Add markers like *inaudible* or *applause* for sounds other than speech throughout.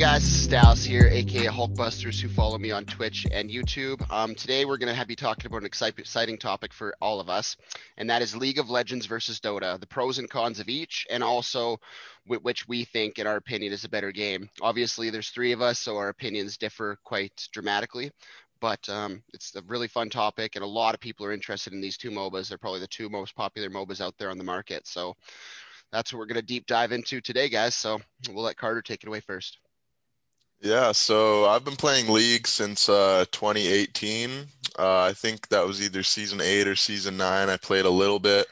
guys, this is Dallas here, aka Hulkbusters, who follow me on Twitch and YouTube. Um, today we're going to be talking about an exciting topic for all of us, and that is League of Legends versus Dota, the pros and cons of each, and also which we think, in our opinion, is a better game. Obviously, there's three of us, so our opinions differ quite dramatically. But um, it's a really fun topic, and a lot of people are interested in these two MOBAs. They're probably the two most popular MOBAs out there on the market. So that's what we're going to deep dive into today, guys. So we'll let Carter take it away first. Yeah, so I've been playing League since uh, 2018. Uh, I think that was either season eight or season nine. I played a little bit,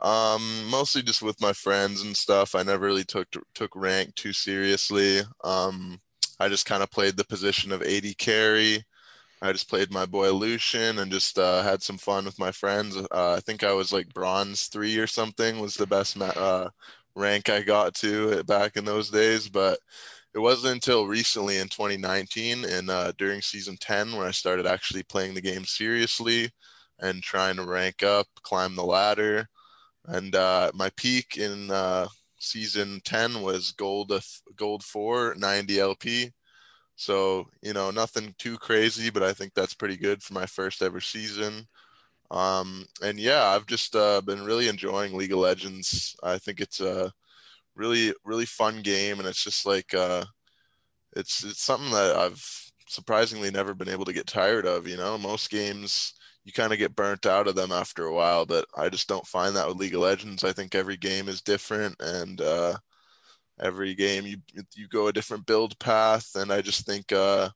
um, mostly just with my friends and stuff. I never really took took rank too seriously. Um, I just kind of played the position of AD carry. I just played my boy Lucian and just uh, had some fun with my friends. Uh, I think I was like bronze three or something was the best ma- uh, rank I got to back in those days, but it wasn't until recently in 2019 and uh, during season 10 when I started actually playing the game seriously and trying to rank up, climb the ladder. And uh, my peak in uh, season 10 was gold gold 4 90 LP. So, you know, nothing too crazy, but I think that's pretty good for my first ever season. Um, and yeah, I've just uh, been really enjoying League of Legends. I think it's a really really fun game and it's just like uh it's it's something that I've surprisingly never been able to get tired of, you know. Most games you kind of get burnt out of them after a while, but I just don't find that with League of Legends. I think every game is different and uh every game you you go a different build path and I just think uh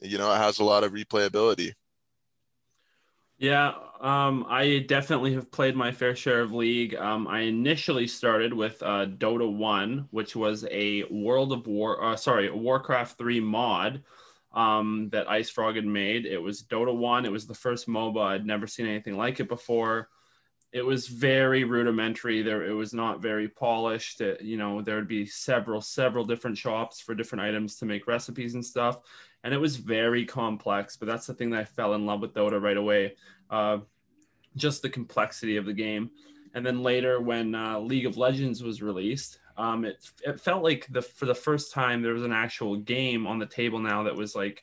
you know, it has a lot of replayability. Yeah, um, I definitely have played my fair share of League. Um, I initially started with uh, Dota 1, which was a World of War, uh, sorry, Warcraft 3 mod um, that IceFrog had made. It was Dota 1. It was the first MOBA. I'd never seen anything like it before. It was very rudimentary. There, it was not very polished. It, you know, there would be several, several different shops for different items to make recipes and stuff and it was very complex. But that's the thing that I fell in love with Dota right away, uh, just the complexity of the game. And then later, when uh, League of Legends was released, um, it it felt like the for the first time there was an actual game on the table now that was like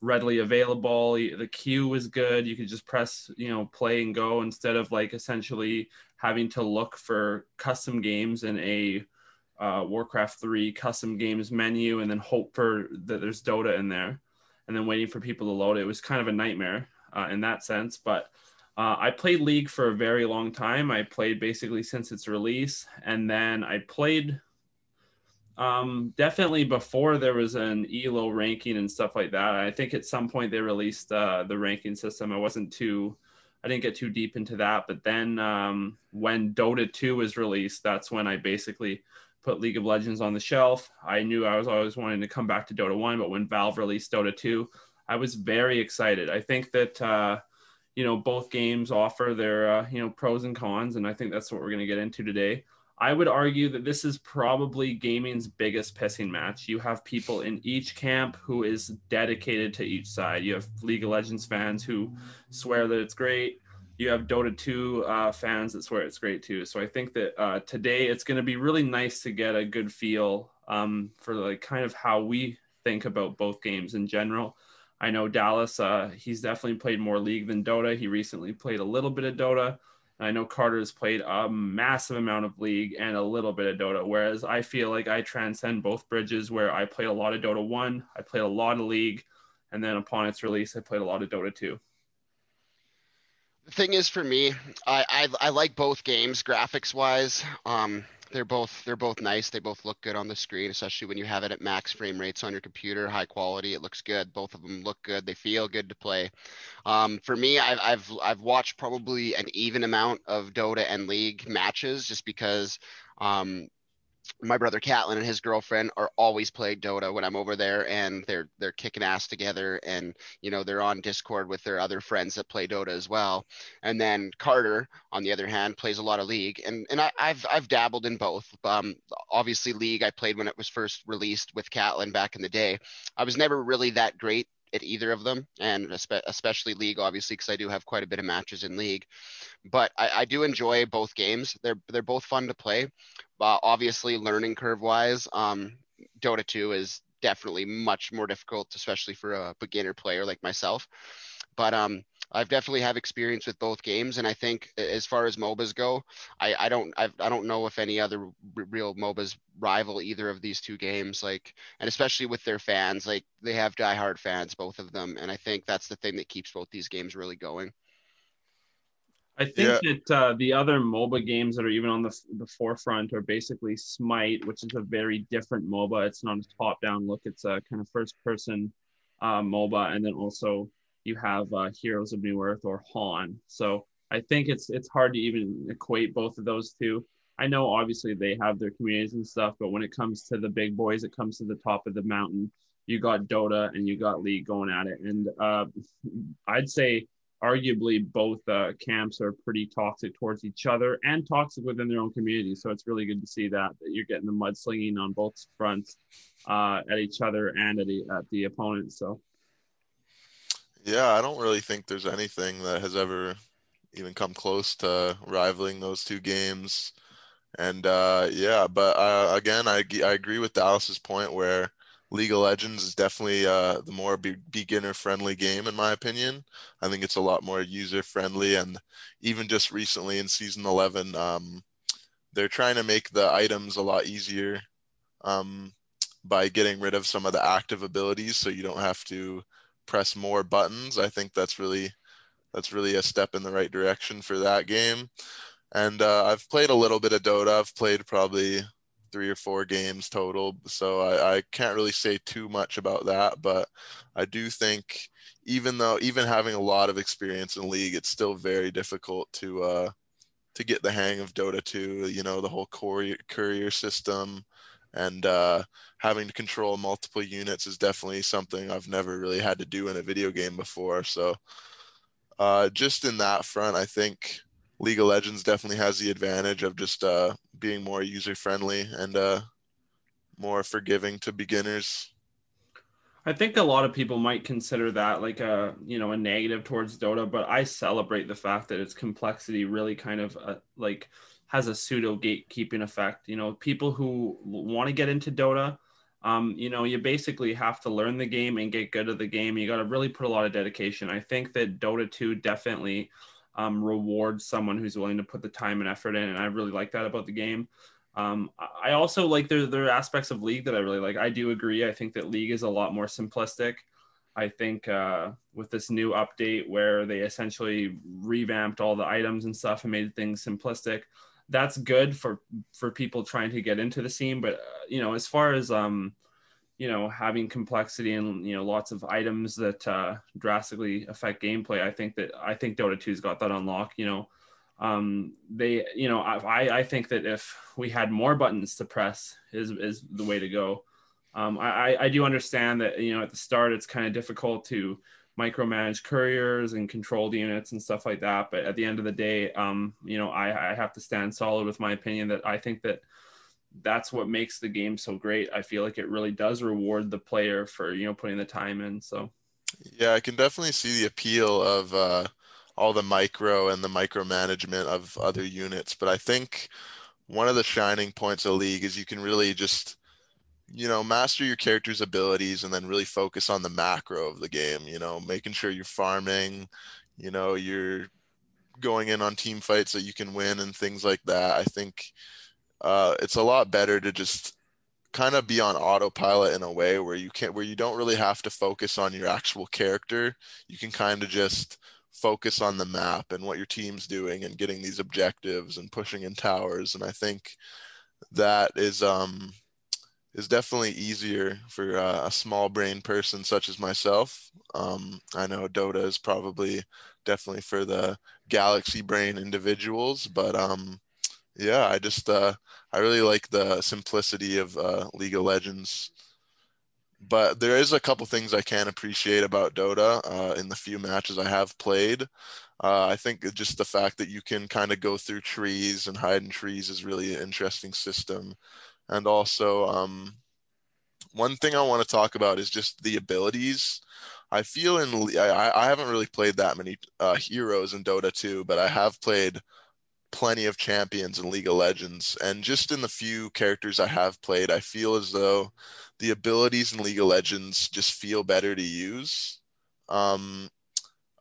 readily available. The queue was good. You could just press, you know, play and go instead of like essentially having to look for custom games in a uh, Warcraft 3 custom games menu and then hope for that there's Dota in there and then waiting for people to load it. Was kind of a nightmare uh, in that sense. But uh, I played League for a very long time. I played basically since its release. And then I played um, definitely before there was an ELO ranking and stuff like that. I think at some point they released uh, the ranking system. I wasn't too. I didn't get too deep into that, but then um, when Dota 2 was released, that's when I basically put League of Legends on the shelf. I knew I was always wanting to come back to Dota 1, but when Valve released Dota 2, I was very excited. I think that uh, you know both games offer their uh, you know pros and cons, and I think that's what we're going to get into today. I would argue that this is probably gaming's biggest pissing match. You have people in each camp who is dedicated to each side. You have League of Legends fans who swear that it's great you have Dota 2 uh, fans that swear it's great too. So I think that uh, today it's going to be really nice to get a good feel um, for like kind of how we think about both games in general. I know Dallas, uh, he's definitely played more League than Dota. He recently played a little bit of Dota. I know Carter has played a massive amount of League and a little bit of Dota, whereas I feel like I transcend both bridges where I played a lot of Dota 1, I played a lot of League, and then upon its release, I played a lot of Dota 2 the thing is for me, I, I, I like both games graphics wise. Um, they're both they're both nice. They both look good on the screen, especially when you have it at max frame rates on your computer, high quality. It looks good. Both of them look good. They feel good to play. Um, for me, I've, I've I've watched probably an even amount of Dota and League matches just because um, my brother Katlin and his girlfriend are always playing Dota when I'm over there, and they're they're kicking ass together, and you know they're on Discord with their other friends that play Dota as well. And then Carter, on the other hand, plays a lot of League, and and I, have I've dabbled in both. Um, obviously League I played when it was first released with Katlin back in the day. I was never really that great at either of them, and especially League, obviously, because I do have quite a bit of matches in League. But I, I do enjoy both games. They're they're both fun to play. Uh, obviously, learning curve wise, um, Dota 2 is definitely much more difficult, especially for a beginner player like myself. But um, I've definitely have experience with both games, and I think as far as MOBAs go, I, I don't I've, I don't know if any other r- real MOBAs rival either of these two games. Like, and especially with their fans, like they have diehard fans, both of them, and I think that's the thing that keeps both these games really going. I think yeah. that uh, the other MOBA games that are even on the, the forefront are basically Smite, which is a very different MOBA. It's not a top down look, it's a kind of first person uh, MOBA. And then also you have uh, Heroes of Newerth or HoN. So I think it's it's hard to even equate both of those two. I know obviously they have their communities and stuff, but when it comes to the big boys, it comes to the top of the mountain. You got Dota and you got League going at it, and uh, I'd say arguably both uh, camps are pretty toxic towards each other and toxic within their own community. So it's really good to see that that you're getting the mudslinging on both fronts uh, at each other and at, the, at the opponent. So yeah, I don't really think there's anything that has ever even come close to rivaling those two games. And uh, yeah, but uh, again, I I agree with Dallas's point where League of Legends is definitely uh, the more be- beginner friendly game, in my opinion. I think it's a lot more user friendly. And even just recently in season 11, um, they're trying to make the items a lot easier um, by getting rid of some of the active abilities so you don't have to press more buttons. I think that's really that's really a step in the right direction for that game. And uh, I've played a little bit of Dota. I've played probably three or four games total. So I, I can't really say too much about that, but I do think even though even having a lot of experience in league, it's still very difficult to uh, to get the hang of Dota 2. You know, the whole courier, courier system and uh, having to control multiple units is definitely something I've never really had to do in a video game before. So uh, just in that front, I think League of Legends definitely has the advantage of just uh, being more user friendly and uh, more forgiving to beginners. I think a lot of people might consider that like a you know a negative towards Dota, but I celebrate the fact that its complexity really kind of uh, like has a pseudo gatekeeping effect. You know, people who want to get into Dota, um, you know, you basically have to learn the game and get good at the game. You got to really put a lot of dedication. I think that Dota 2 definitely um, reward someone who's willing to put the time and effort in. And I really like that about the game. Um, I also like there, there are aspects of League that I really like. I do agree. I think that League is a lot more simplistic. I think uh, with this new update where they essentially revamped all the items and stuff and made things simplistic, that's good for for people trying to get into the scene. But uh, you know, as far as um, you know having complexity and you know lots of items that uh, drastically affect gameplay i think that i think dota 2's got that unlock you know. Um, they you know I, I think that if we had more buttons to press is is the way to go. Um, I, I do understand that you know at the start it's kind of difficult to micromanage couriers and controlled units and stuff like that but at the end of the day um, you know I, I have to stand solid with my opinion that i think that that's what makes the game so great. I feel like it really does reward the player for you know putting the time in. So yeah, I can definitely see the appeal of uh, all the micro and the micromanagement of other units. But I think one of the shining points of League is you can really just you know master your character's abilities and then really focus on the macro of the game. You know, making sure you're farming. You know, you're going in on team fights that you can win and things like that. I think uh, it's a lot better to just kind of be on autopilot in a way where you can't where you don't really have to focus on your actual character. You can kind of just focus on the map and what your team's doing and getting these objectives and pushing in towers. And i think that is um is definitely easier for uh, a small brain person such as myself. Um i know dota is probably definitely for the galaxy brain individuals but um yeah, I just uh, I really like the simplicity of uh, League of Legends. But there is a couple things I can appreciate about Dota uh, in the few matches I have played. Uh, I think just the fact that you can kind of go through trees and hide in trees is really an interesting system. And also, um, one thing I want to talk about is just the abilities. I feel in I, I haven't really played that many uh, heroes in Dota 2, but I have played plenty of champions in League of Legends, and just in the few characters I have played, I feel as though the abilities in League of Legends just feel better to use. Um,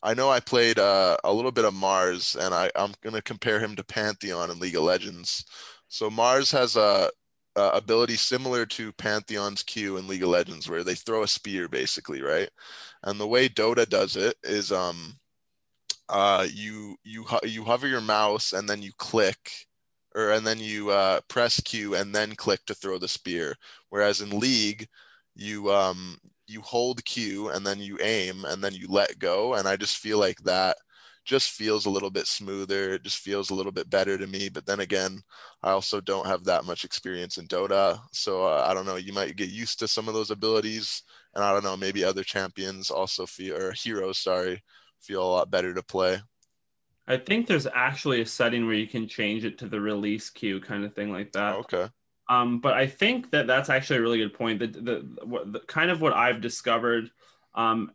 I know I played uh, a little bit of Mars, and I, I'm going to compare him to Pantheon in League of Legends. So Mars has a, a, ability similar to Pantheon's Q in League of Legends, where they throw a spear, basically, right? And the way Dota does it is, um, uh, you you you hover your mouse and then you click or and then you uh, press Q and then click to throw the spear. Whereas in League, you um, you hold Q and then you aim and then you let go. And I just feel like that just feels a little bit smoother. It just feels a little bit better to me. But then again, I also don't have that much experience in Dota. So uh, I don't know. You might get used to some of those abilities. And I don't know, maybe other champions also feel, or heroes, sorry, feel a lot better to play. I think there's actually a setting where you can change it to the release queue kind of thing like that. Okay. Um, but I think that that's actually a really good point. The, the, the, the kind of what I've discovered um,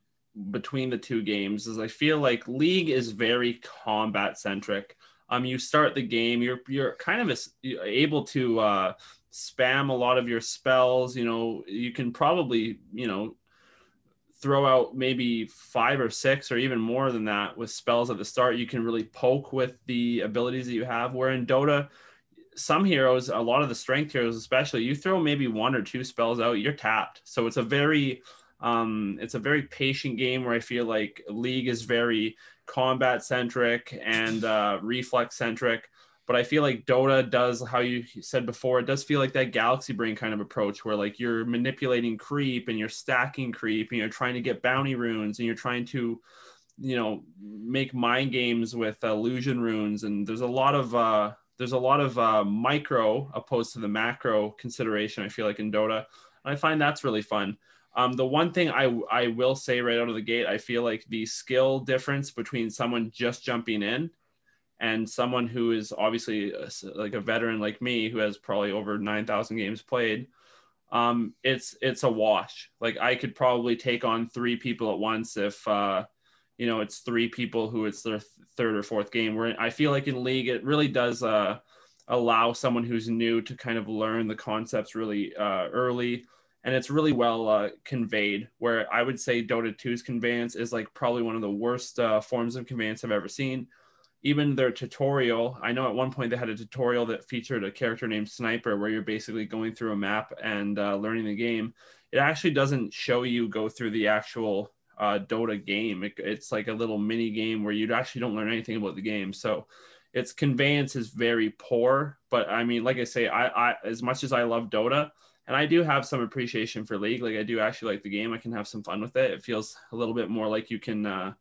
between the two games is I feel like League is very combat centric. Um, you start the game, you're you're kind of a, able to uh, spam a lot of your spells. You know, you can probably you know throw out maybe five or six or even more than that with spells at the start. You can really poke with the abilities that you have. Where in Dota, some heroes, a lot of the strength heroes, especially, you throw maybe one or two spells out, you're tapped. So it's a very um, it's a very patient game where I feel like League is very combat centric and uh, reflex centric. But I feel like Dota does how you said before. It does feel like that Galaxy Brain kind of approach, where like you're manipulating creep and you're stacking creep and you're trying to get bounty runes and you're trying to, you know, make mind games with illusion runes. And there's a lot of uh, there's a lot of uh, micro opposed to the macro consideration. I feel like in Dota, and I find that's really fun. Um, the one thing I I will say right out of the gate, I feel like the skill difference between someone just jumping in and someone who is obviously a, like a veteran like me who has probably over 9000 games played um, it's it's a wash. Like i could probably take on three people at once if uh, you know it's three people who it's their third or fourth game where i feel like in league it really does uh, allow someone who's new to kind of learn the concepts really uh, early. And it's really well uh, conveyed where i would say dota 2's conveyance is like probably one of the worst uh, forms of conveyance i've ever seen even their tutorial i know at one point they had a tutorial that featured a character named sniper where you're basically going through a map and uh, learning the game it actually doesn't show you go through the actual uh, dota game it, it's like a little mini game where you actually don't learn anything about the game so its conveyance is very poor but i mean like i say i, I as much as i love dota and I do have some appreciation for League. Like I do actually like the game. I can have some fun with it. It feels a little bit more like you can uh,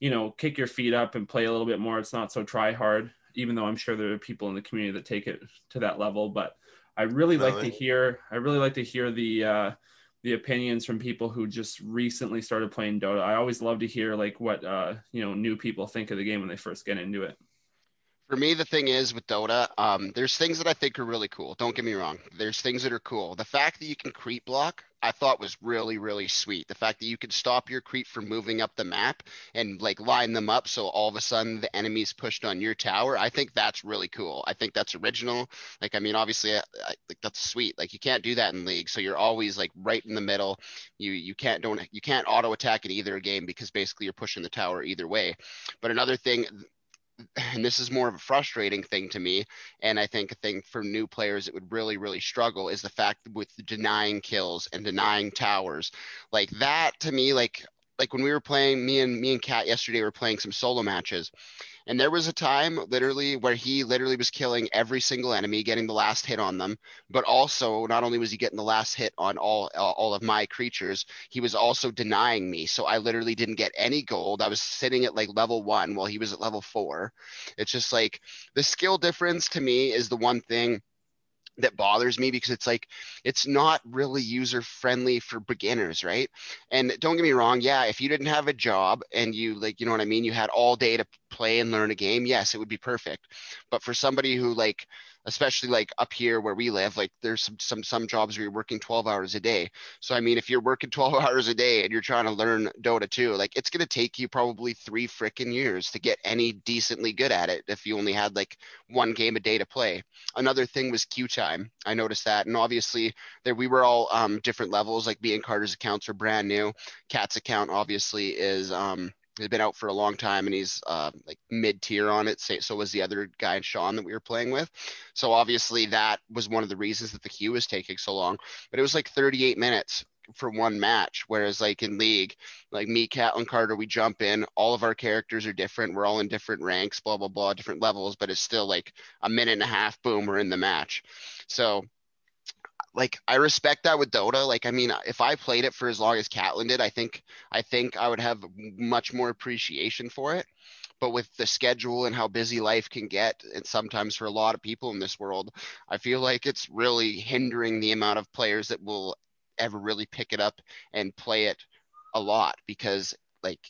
you know, kick your feet up and play a little bit more. It's not so try hard, even though I'm sure there are people in the community that take it to that level. But I really, really? like to hear. I really like to hear the uh, the opinions from people who just recently started playing Dota. I always love to hear like what uh, you know new people think of the game when they first get into it for me, the thing is with Dota, um, there's things that I think are really cool. Don't get me wrong. There's things that are cool. The fact that you can creep block, I thought was really, really sweet. The fact that you can stop your creep from moving up the map and like line them up so all of a sudden the enemy's pushed on your tower, I think that's really cool. I think that's original. Like, I mean, obviously, I, I, like that's sweet. Like, you can't do that in League, so you're always like right in the middle. You you can't don't you can't auto attack in either game because basically you're pushing the tower either way. But another thing and this is more of a frustrating thing to me and i think a thing for new players that would really really struggle is the fact with denying kills and denying towers. Like that to me like like when we were playing me and me and kat yesterday were playing some solo matches and there was a time literally where he literally was killing every single enemy, getting the last hit on them. But also, not only was he getting the last hit on all uh, all of my creatures, he was also denying me. So I literally didn't get any gold. I was sitting at like level one while he was at level four. It's just like the skill difference to me is the one thing that bothers me because it's like it's not really user friendly for beginners right and don't get me wrong yeah if you didn't have a job and you like you know what i mean you had all day to play and learn a game, yes, it would be perfect. But for somebody who like especially like up here where we live, like there's some some some jobs where you're working 12 hours a day. So I mean, if you're working *laughs* 12 hours a day and you're trying to learn Dota 2, like it's gonna take you probably three freaking years to get any decently good at it if you only had like one game a day to play. Another thing was queue time. I noticed that, and obviously there we were all um, different levels. Like me and Carter's accounts are brand new. Kat's account obviously is um, He's been out for a long time and he's uh, like mid tier on it. So was the other guy, Sean, that we were playing with. So obviously that was one of the reasons that the queue was taking so long. But it was like 38 minutes for one match. Whereas like in league, like me, Katlin Carter, we jump in. All of our characters are different. We're all in different ranks, blah blah blah, different levels. But it's still like a minute and a half. Boom, we're in the match. So like I respect that with Dota. Like I mean, if I played it for as long as Katlin did, I think I think I would have much more appreciation for it. But with the schedule and how busy life can get, and sometimes for a lot of people in this world, I feel like it's really hindering the amount of players that will ever really pick it up and play it a lot because like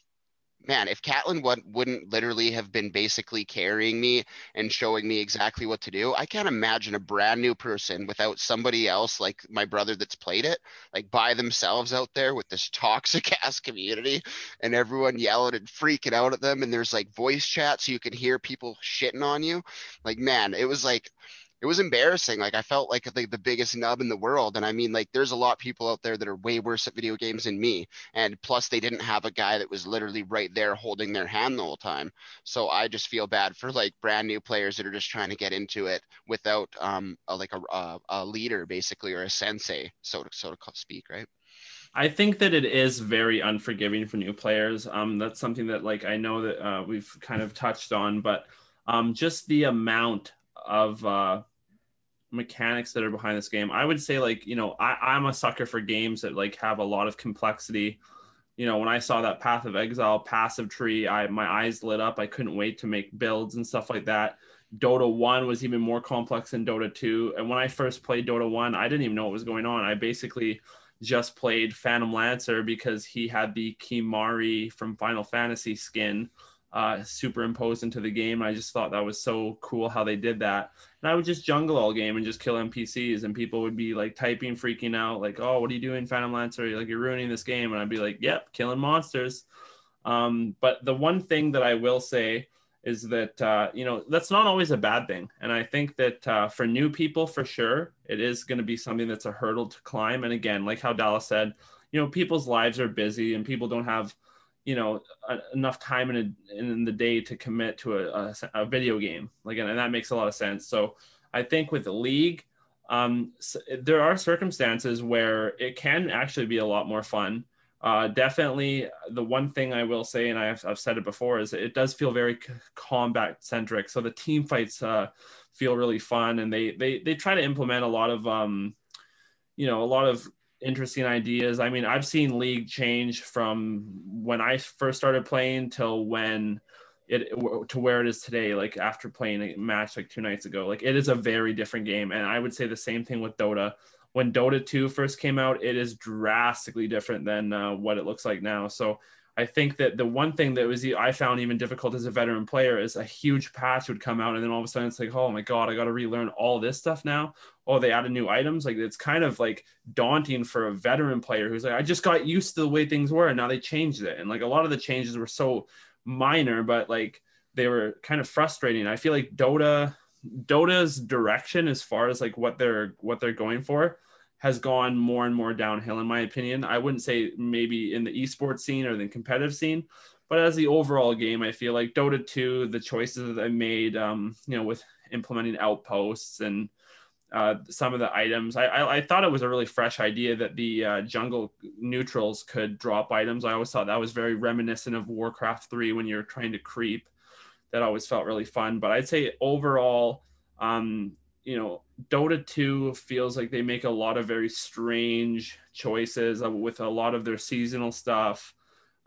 man, if Katlin wouldn't literally have been basically carrying me and showing me exactly what to do, I can't imagine a brand new person without somebody else like my brother that's played it, like by themselves out there with this toxic *laughs* ass community and everyone yelling and freaking out at them. And there's like voice chat so you can hear people shitting on you. Like, man, it was like, it was embarrassing. Like I felt like the, the biggest nub in the world. And I mean, like there's a lot of people out there that are way worse at video games than me. And plus they didn't have a guy that was literally right there holding their hand the whole time. So I just feel bad for like brand new players that are just trying to get into it without um a, like a, a, a leader basically or a sensei, so to so to speak, right? I think that it is very unforgiving for new players. Um, that's something that like I know that uh, we've kind of touched on, but um, just the amount of uh, mechanics that are behind this game. I would say like, you know, I, I'm a sucker for games that like have a lot of complexity. You know, when I saw that Path of Exile passive tree, I my eyes lit up. I couldn't wait to make builds and stuff like that. Dota 1 was even more complex than Dota 2. And when I first played Dota 1, I didn't even know what was going on. I basically just played Phantom Lancer because he had the Kimahri from Final Fantasy skin uh, superimposed into the game. I just thought that was so cool how they did that. And I would just jungle all game and just kill NPCs, and people would be like typing, freaking out, like, "Oh, what are you doing, Phantom Lancer? You're, like you're ruining this game." And I'd be like, "Yep, killing monsters." Um, but the one thing that I will say is that uh, you know that's not always a bad thing, and I think that uh, for new people, for sure, it is going to be something that's a hurdle to climb. And again, like how Dallas said, you know, people's lives are busy, and people don't have you know a, enough time in a, in the day to commit to a, a, a, video game. Like and that makes a lot of sense. So i think with the league um, there are circumstances where it can actually be a lot more fun. Uh, definitely the one thing i will say and I've, I've said it before is it does feel very combat centric. So the team fights uh, feel really fun and they they they try to implement a lot of um, you know a lot of interesting ideas. I mean, I've seen league change from when I first started playing till when it to where it is today. Like after playing a match like two nights ago, like it is a very different game. And I would say the same thing with Dota. When Dota 2 first came out, it is drastically different than uh, what it looks like now. So I think that the one thing that was I found even difficult as a veteran player is a huge patch would come out and then all of a sudden it's like, oh my god, I got to relearn all this stuff now. Oh, they added new items. Like it's kind of like daunting for a veteran player who's like, I just got used to the way things were and now they changed it. And like a lot of the changes were so minor, but like they were kind of frustrating. I feel like Dota Dota's direction as far as like what they're what they're going for has gone more and more downhill in my opinion. I wouldn't say maybe in the esports scene or the competitive scene, but as the overall game, I feel like Dota 2, the choices that I made, um, you know, with implementing outposts and uh, some of the items, I, I, I, thought it was a really fresh idea that the uh, jungle neutrals could drop items. I always thought that was very reminiscent of Warcraft 3 when you're trying to creep. That always felt really fun. But I'd say overall, um, you know, Dota 2 feels like they make a lot of very strange choices with a lot of their seasonal stuff.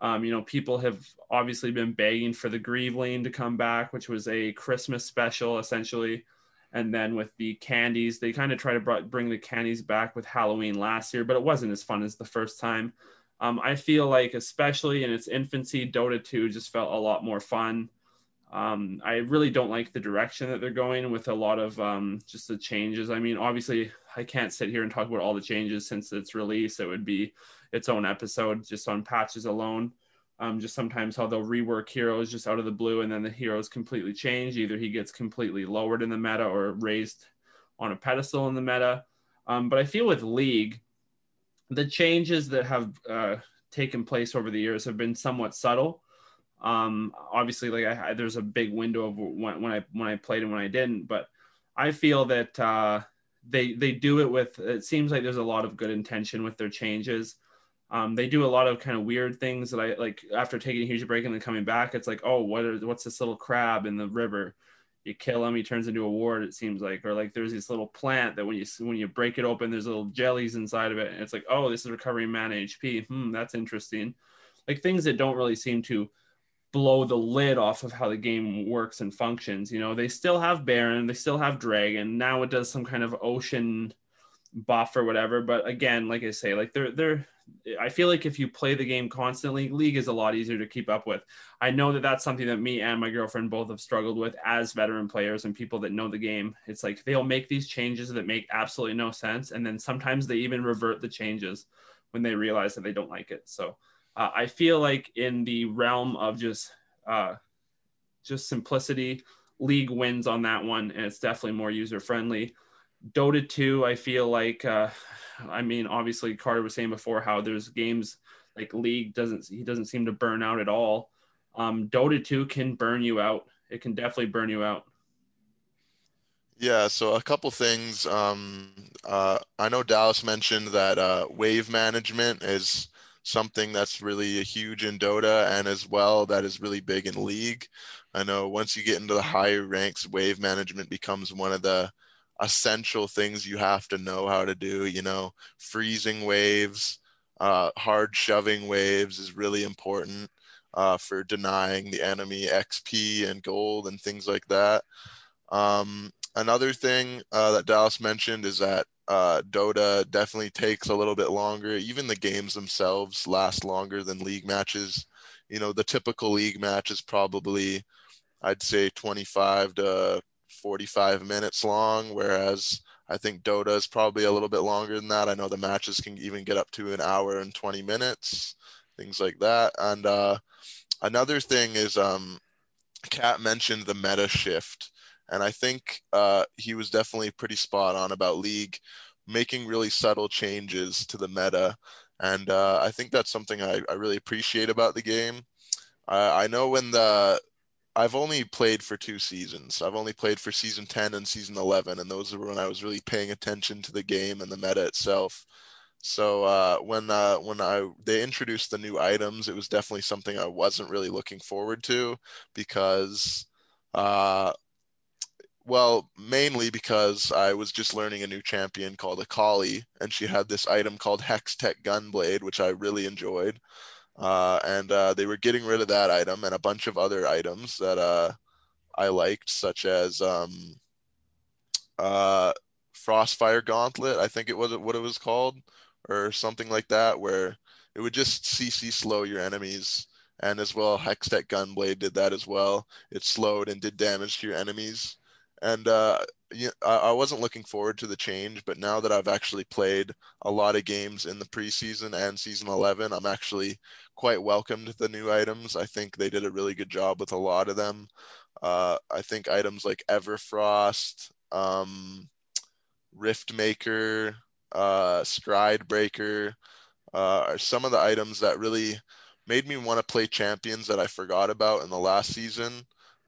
Um, you know, people have obviously been begging for the Greevling to come back, which was a Christmas special essentially. And then with the candies, they kind of try to bring the candies back with Halloween last year, but it wasn't as fun as the first time. Um, I feel like, especially in its infancy, Dota 2 just felt a lot more fun. Um, I really don't like the direction that they're going with a lot of um, just the changes. I mean, obviously, I can't sit here and talk about all the changes since its release. It would be its own episode just on patches alone. Um, just sometimes how they'll rework heroes just out of the blue, and then the heroes completely change. Either he gets completely lowered in the meta or raised on a pedestal in the meta. Um, but I feel with League, the changes that have uh, taken place over the years have been somewhat subtle. Um, obviously, like I, there's a big window of when, when I when I played and when I didn't, but I feel that uh, they they do it with. It seems like there's a lot of good intention with their changes. Um, they do a lot of kind of weird things that I like after taking a huge break and then coming back. It's like, oh, what are, what's this little crab in the river? You kill him, he turns into a ward. It seems like, or like there's this little plant that when you when you break it open, there's little jellies inside of it, and it's like, oh, this is recovering mana HP. Hmm, that's interesting. Like things that don't really seem to blow the lid off of how the game works and functions. You know, they still have Baron, they still have Dragon. Now it does some kind of ocean buff or whatever. But again, like I say, like they're they're I feel like if you play the game constantly, League is a lot easier to keep up with. I know that that's something that me and my girlfriend both have struggled with as veteran players and people that know the game. It's like they'll make these changes that make absolutely no sense, and then sometimes they even revert the changes when they realize that they don't like it. So uh, I feel like in the realm of just uh, just simplicity, League wins on that one, and it's definitely more user friendly. Dota 2, I feel like, uh, I mean, obviously Carter was saying before how there's games like League doesn't he doesn't seem to burn out at all. Um, Dota 2 can burn you out. It can definitely burn you out. Yeah, so a couple things. Um, uh, I know Dallas mentioned that uh, wave management is something that's really huge in Dota and as well that is really big in League. I know once you get into the higher ranks, wave management becomes one of the essential things you have to know how to do. You know, freezing waves, uh, hard shoving waves is really important uh, for denying the enemy XP and gold and things like that. Um, another thing uh, that Dallas mentioned is that uh, Dota definitely takes a little bit longer. Even the games themselves last longer than league matches. You know, the typical league match is probably, I'd say, 25 to 45 minutes long, whereas I think Dota is probably a little bit longer than that. I know the matches can even get up to an hour and 20 minutes, things like that. And uh, another thing is, um, Kat mentioned the meta shift. And I think uh, he was definitely pretty spot on about League making really subtle changes to the meta. And uh, I think that's something I, I, really appreciate about the game. I know when the I've only played for two seasons. I've only played for season 10 and season 11, and those were when I was really paying attention to the game and the meta itself. So uh, when uh, when I they introduced the new items, it was definitely something I wasn't really looking forward to because uh, well, mainly because I was just learning a new champion called Akali, and she had this item called Hextech Gunblade, which I really enjoyed. Uh, and uh, they were getting rid of that item and a bunch of other items that uh, I liked, such as um, uh, Frostfire Gauntlet, I think it was what it was called, or something like that, where it would just CC slow your enemies. And as well, Hextech Gunblade did that as well. It slowed and did damage to your enemies and uh, I wasn't looking forward to the change, but now that I've actually played a lot of games in the preseason and season 11, I'm actually quite welcomed the new items. I think they did a really good job with a lot of them. Uh, I think items like Everfrost, um, Riftmaker, uh, Breaker uh, are some of the items that really made me want to play champions that I forgot about in the last season.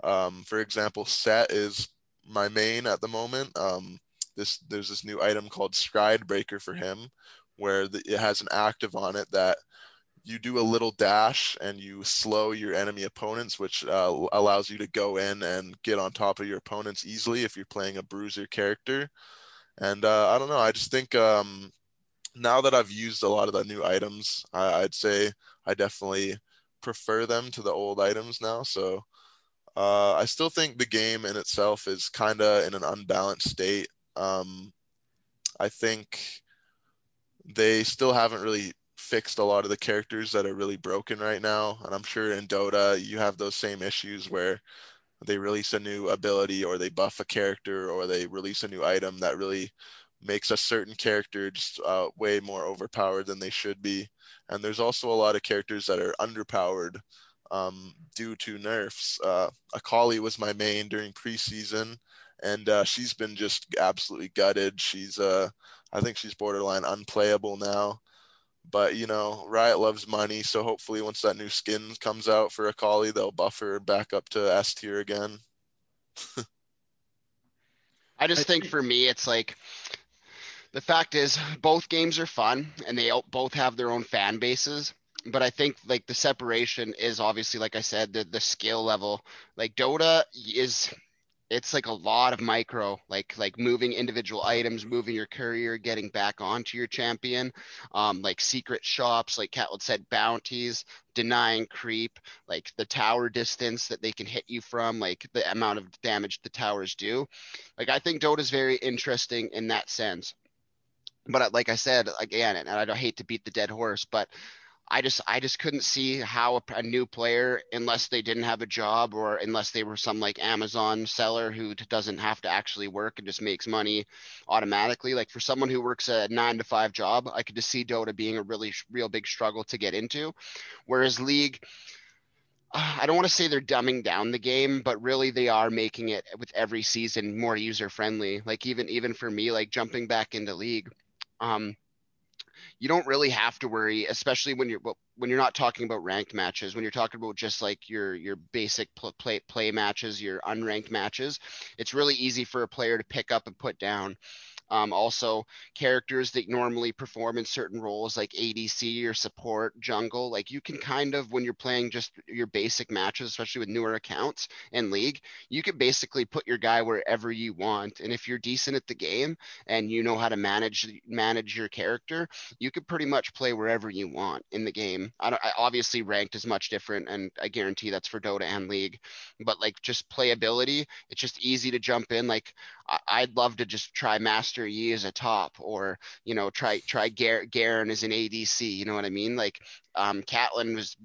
Um, for example, Sett is my main at the moment. Um, this there's this new item called Stridebreaker for him, where the, it has an active on it that you do a little dash and you slow your enemy opponents, which uh, allows you to go in and get on top of your opponents easily if you're playing a bruiser character. And uh, I don't know, I just think um, now that I've used a lot of the new items, I, I'd say I definitely prefer them to the old items now. So uh, I still think the game in itself is kind of in an unbalanced state. Um, I think they still haven't really fixed a lot of the characters that are really broken right now. And I'm sure in Dota, you have those same issues where they release a new ability or they buff a character or they release a new item that really makes a certain character just uh, way more overpowered than they should be. And there's also a lot of characters that are underpowered um, due to nerfs. Uh, Akali was my main during preseason, and uh, she's been just absolutely gutted. She's, uh, I think she's borderline unplayable now. But you know, Riot loves money, so hopefully once that new skin comes out for Akali, they'll buff her back up to S tier again. *laughs* I just think for me, it's like the fact is both games are fun and they both have their own fan bases but I think like the separation is obviously, like I said, the the skill level. Like Dota is, it's like a lot of micro, like like moving individual items, moving your courier, getting back onto your champion, um, like secret shops, like Katlin said, bounties, denying creep, like the tower distance that they can hit you from, like the amount of damage the towers do. Like I think Dota is very interesting in that sense. But uh, like I said again, and I don't hate to beat the dead horse, but I just I just couldn't see how a, a, new player, unless they didn't have a job or unless they were some like Amazon seller who doesn't have to actually work and just makes money automatically. Like for someone who works a nine to five job, I could just see Dota being a really real big struggle to get into. Whereas League, I don't want to say they're dumbing down the game, but really they are making it with every season more user friendly. Like even even for me, like jumping back into League. Um, you don't really have to worry, especially when you're when you're not talking about ranked matches. When you're talking about just like your your basic play play matches, your unranked matches, it's really easy for a player to pick up and put down. Um, also, characters that normally perform in certain roles like ADC or support, jungle, like you can kind of, when you're playing just your basic matches, especially with newer accounts in League, you can basically put your guy wherever you want. And if you're decent at the game and you know how to manage manage your character, you could pretty much play wherever you want in the game. I, I obviously ranked is much different, and I guarantee that's for Dota and League. But like just playability, it's just easy to jump in. Like I'd love to just try Master Yi as a top, or you know, try try Gar- Garen as an ADC. You know what I mean? Like um, Katlin was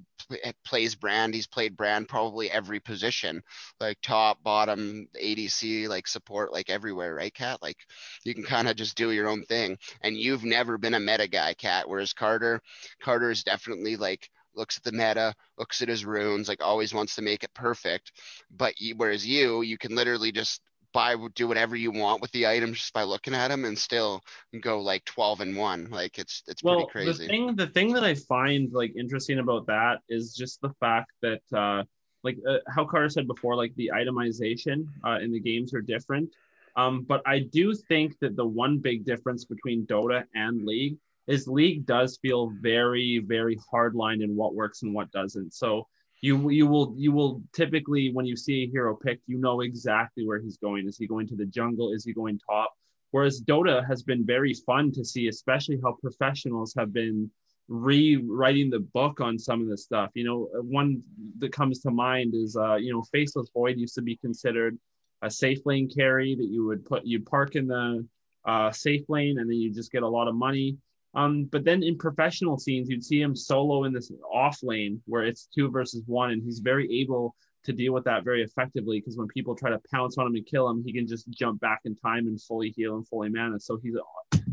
plays Brand. He's played Brand probably every position, like top, bottom, ADC, like support, like everywhere, right, Kat? Like you can kind of just do your own thing. And you've never been a meta guy, Kat. Whereas Carter, Carter is definitely like looks at the meta, looks at his runes, like always wants to make it perfect. But whereas you, you can literally just buy do whatever you want with the items just by looking at them and still go like 12 and 1 like it's it's well, pretty crazy. the thing the thing that i find like interesting about that is just the fact that uh like uh, how carter said before like the itemization uh, in the games are different. Um but i do think that the one big difference between dota and league is league does feel very very hard line in what works and what doesn't. So you you will you will typically when you see a hero picked, you know exactly where he's going. Is he going to the jungle? Is he going top? Whereas Dota has been very fun to see, especially how professionals have been rewriting the book on some of this stuff. You know, one that comes to mind is uh, you know, Faceless Void used to be considered a safe lane carry that you would put you'd park in the uh, safe lane and then you just get a lot of money. Um, but then in professional scenes, you'd see him solo in this off lane where it's two versus one, and he's very able to deal with that very effectively because when people try to pounce on him and kill him, he can just jump back in time and fully heal and fully mana. So he's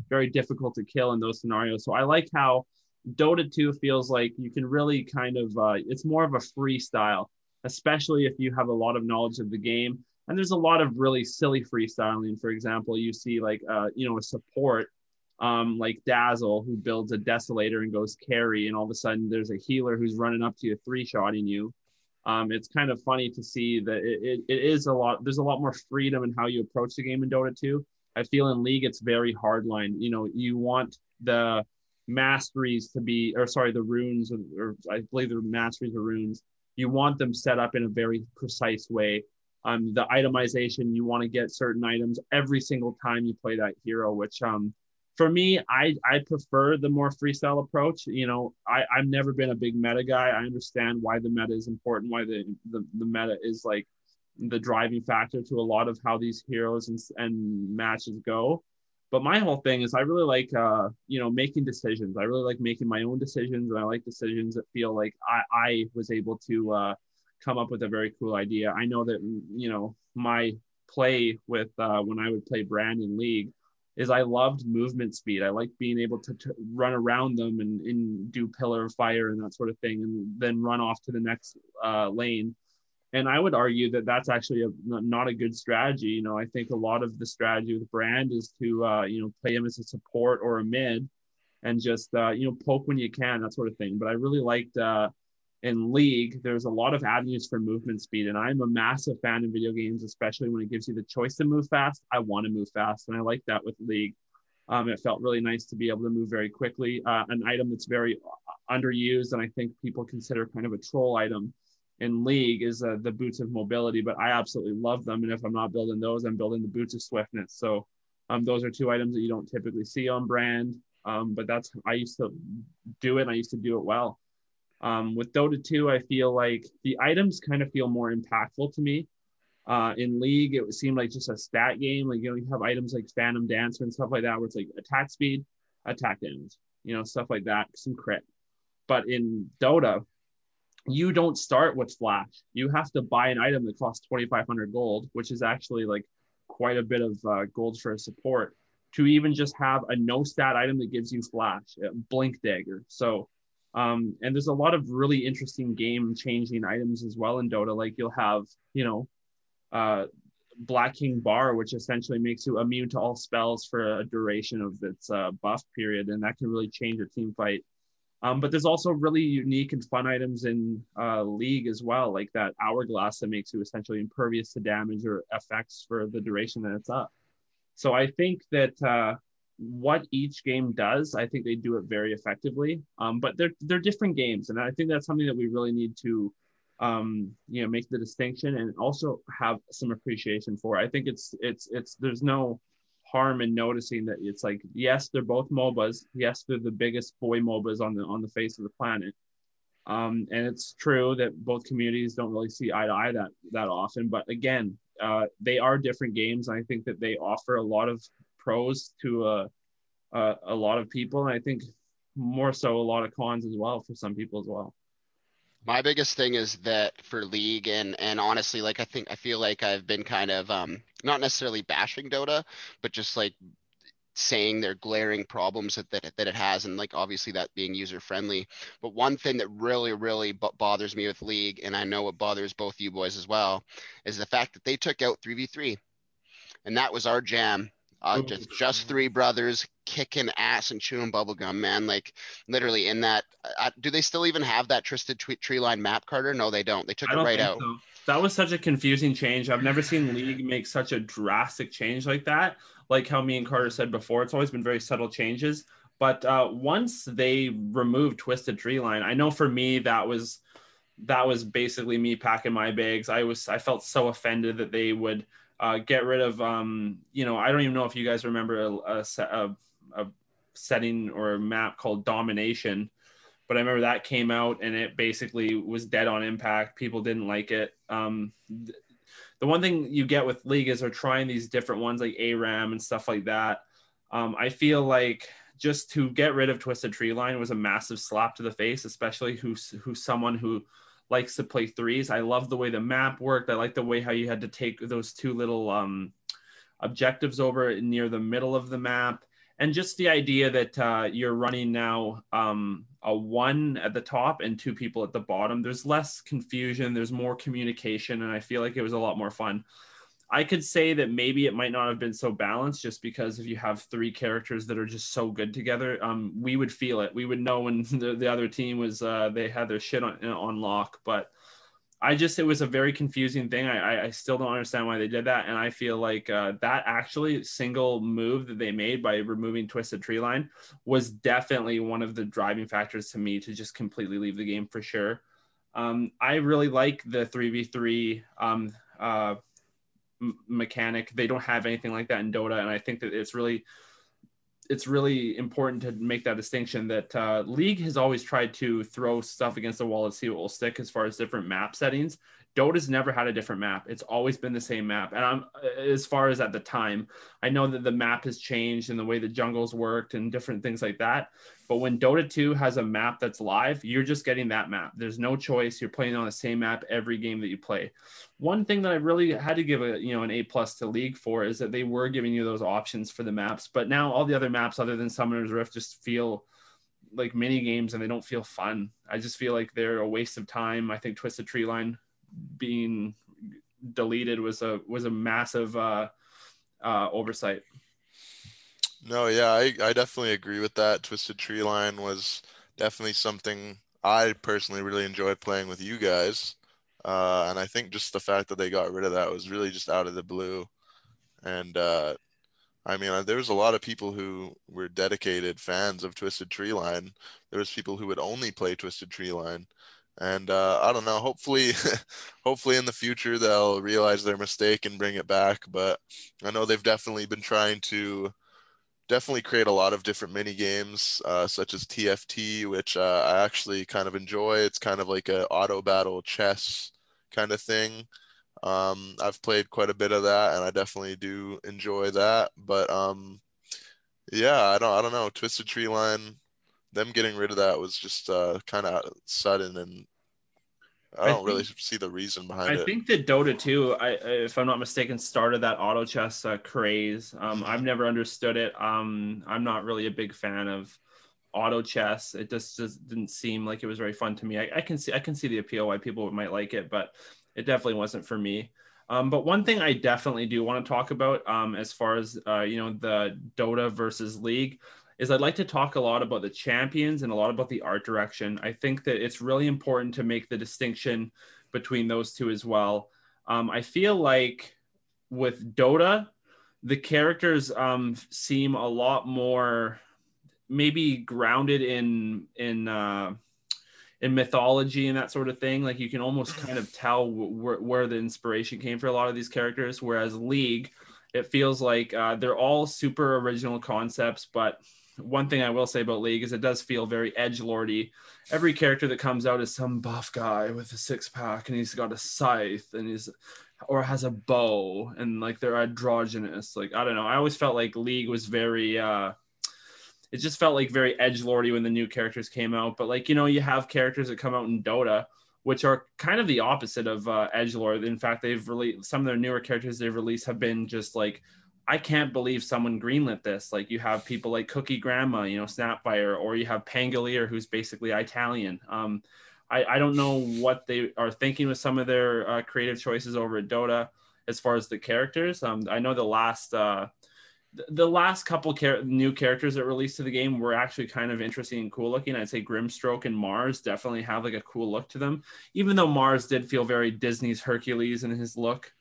very difficult to kill in those scenarios. So I like how Dota 2 feels like you can really kind of, uh, it's more of a freestyle, especially if you have a lot of knowledge of the game. And there's a lot of really silly freestyling. For example, you see like, uh, you know, a support um, like Dazzle, who builds a Desolator and goes carry, and all of a sudden there's a healer who's running up to you, three shotting you. Um, it's kind of funny to see that it, it, it is a lot. There's a lot more freedom in how you approach the game in Dota 2. I feel in League it's very hardline. You know, you want the masteries to be, or sorry, the runes, or, or I believe the masteries or runes. You want them set up in a very precise way. Um, the itemization, you want to get certain items every single time you play that hero, which um, for me, I I prefer the more freestyle approach. You know, I I've never been a big meta guy. I understand why the meta is important, why the the, the meta is like the driving factor to a lot of how these heroes and, and matches go. But my whole thing is I really like uh you know making decisions. I really like making my own decisions, and I like decisions that feel like I I was able to uh come up with a very cool idea. I know that you know my play with uh, when I would play Brand in League is I loved movement speed. I like being able to, run around them and, and, do pillar of fire and that sort of thing, and then run off to the next uh, lane. And I would argue that that's actually a, not a good strategy. You know, I think a lot of the strategy with Brand is to uh, you know play him as a support or a mid, and just uh, you know poke when you can, that sort of thing. But I really liked in League, there's a lot of avenues for movement speed. And I'm a massive fan in video games, especially when it gives you the choice to move fast. I want to move fast. And I like that with League. Um, it felt really nice to be able to move very quickly. Uh, an item that's very underused, and I think people consider kind of a troll item in League, is uh, the boots of mobility. But I absolutely love them. And if I'm not building those, I'm building the boots of swiftness. So um, those are two items that you don't typically see on Brand. Um, but that's I used to do it. And I used to do it well. Um, with Dota 2, I feel like the items kind of feel more impactful to me. Uh, in League, it seemed like just a stat game. Like you know, you have items like Phantom Dancer and stuff like that, where it's like attack speed, attack damage, you know, stuff like that, some crit. But in Dota, you don't start with Flash. You have to buy an item that costs 2,500 gold, which is actually like quite a bit of uh, gold for a support to even just have a no stat item that gives you Flash, Blink Dagger. So um, and there's a lot of really interesting game changing items as well in Dota. Like you'll have, you know, uh, Black King Bar, which essentially makes you immune to all spells for a duration of its uh, buff period, and that can really change a team fight. Um, but there's also really unique and fun items in uh, League as well, like that Hourglass that makes you essentially impervious to damage or effects for the duration that it's up. So I think that uh, what each game does, I think they do it very effectively. Um, but they're they're different games, and I think that's something that we really need to, um, you know, make the distinction and also have some appreciation for. I think it's it's it's there's no harm in noticing that it's like yes, they're both MOBAs. Yes, they're the biggest boy MOBAs on the on the face of the planet. Um, and it's true that both communities don't really see eye to eye that that often. But again, uh, they are different games. I think that they offer a lot of pros to a, a, a lot of people, and I think more so a lot of cons as well for some people as well. My biggest thing is that for league and and honestly, like I think I feel like I've been kind of um not necessarily bashing Dota, but just like saying their glaring problems that, that, that it has and like obviously that being user friendly but one thing that really really b- bothers me with league and i know what bothers both you boys as well is the fact that they took out 3v3 and that was our jam uh, just just three brothers kicking ass and chewing bubblegum, man. Like literally in that. Uh, do they still even have that twisted tree line map, Carter? No, they don't. They took it right out. So. That was such a confusing change. I've never seen League make such a drastic change like that. Like how me and Carter said before, it's always been very subtle changes. But uh, once they removed twisted tree line, I know for me that was that was basically me packing my bags. I was I felt so offended that they would uh, get rid of um, you know i don't even know if you guys remember a, a, a, setting or a map called domination but i remember that came out and it basically was dead on impact. People didn't like it. Um, th- the one thing you get with league is they're trying these different ones like aram and stuff like that. Um, i feel like just to get rid of twisted tree line was a massive slap to the face especially who's who's someone who likes to play threes. I love the way the map worked. I like the way how you had to take those two little um, objectives over near the middle of the map. And just the idea that uh, you're running now um, a one at the top and two people at the bottom. There's less confusion. There's more communication, and I feel like it was a lot more fun. I could say that maybe it might not have been so balanced just because if you have three characters that are just so good together, um, we would feel it. We would know when *laughs* the, the other team was uh, they had their shit on on lock. But I just it was a very confusing thing. I I still don't understand why they did that, and I feel like uh, that actually single move that they made by removing Twisted Tree Line was definitely one of the driving factors to me to just completely leave the game for sure. Um, I really like the three v three uh, mechanic. They don't have anything like that in Dota, and I think that it's really it's really important to make that distinction that uh, League has always tried to throw stuff against the wall and see what will stick as far as different map settings. Dota's never had a different map. It's always been the same map. And I'm as far as at the time, I know that the map has changed and the way the jungles worked and different things like that. But when Dota 2 has a map that's live, you're just getting that map. There's no choice. You're playing on the same map every game that you play. One thing that I really had to give a you know an A plus to League for is that they were giving you those options for the maps. But now all the other maps other than Summoner's Rift just feel like mini games and they don't feel fun. I just feel like they're a waste of time. I think Twisted Tree Line being deleted was a was a massive uh, uh, oversight. No, yeah, I, I definitely agree with that. Twisted Tree Line was definitely something I personally really enjoyed playing with you guys. Uh, and I think just the fact that they got rid of that was really just out of the blue. And uh, I mean, uh, there was a lot of people who were dedicated fans of Twisted Tree Line. There was people who would only play Twisted Tree Line and uh, I don't know. Hopefully, *laughs* hopefully in the future they'll realize their mistake and bring it back. But I know they've definitely been trying to definitely create a lot of different mini games, uh, such as TFT, which uh, I actually kind of enjoy. It's kind of like a auto battle chess kind of thing. Um, I've played quite a bit of that, and I definitely do enjoy that. But um, yeah, I don't, I don't know. Twisted Tree Line them getting rid of that was just uh, kind of sudden and I don't I think, really see the reason behind I it. I think that Dota 2, I, if I'm not mistaken, started that auto chess uh, craze. Um, I've never understood it. Um, I'm not really a big fan of auto chess. It just, just didn't seem like it was very fun to me. I, I, can see I can see the appeal why people might like it, but it definitely wasn't for me. Um, but one thing I definitely do want to talk about, um, as far as uh, you know, the Dota versus League, is I'd like to talk a lot about the champions and a lot about the art direction. I think that it's really important to make the distinction between those two as well. Um, I feel like with Dota, the characters um, seem a lot more maybe grounded in in uh, in mythology and that sort of thing. Like you can almost *clears throat* kind of tell wh- where the inspiration came for a lot of these characters. Whereas League, it feels like uh, they're all super original concepts, but one thing I will say about League is it does feel very edge lordy. Every character that comes out is some buff guy with a six pack and he's got a scythe and he's or has a bow and like they're androgynous. Like I don't know. I always felt like League was very uh it just felt like very edge lordy when the new characters came out. But like you know, you have characters that come out in Dota which are kind of the opposite of uh, edge lord. In fact, they've released some of their newer characters they've released have been just like I can't believe someone greenlit this. Like you have people like Cookie Grandma, you know, Snapfire, or you have Pangolier, who's basically Italian. Um, I, I don't know what they are thinking with some of their uh, creative choices over at Dota as far as the characters. Um, I know the last uh, the last couple char- new characters that released to the game were actually kind of interesting and cool looking. I'd say Grimstroke and Mars definitely have like a cool look to them, even though Mars did feel very Disney's Hercules in his look.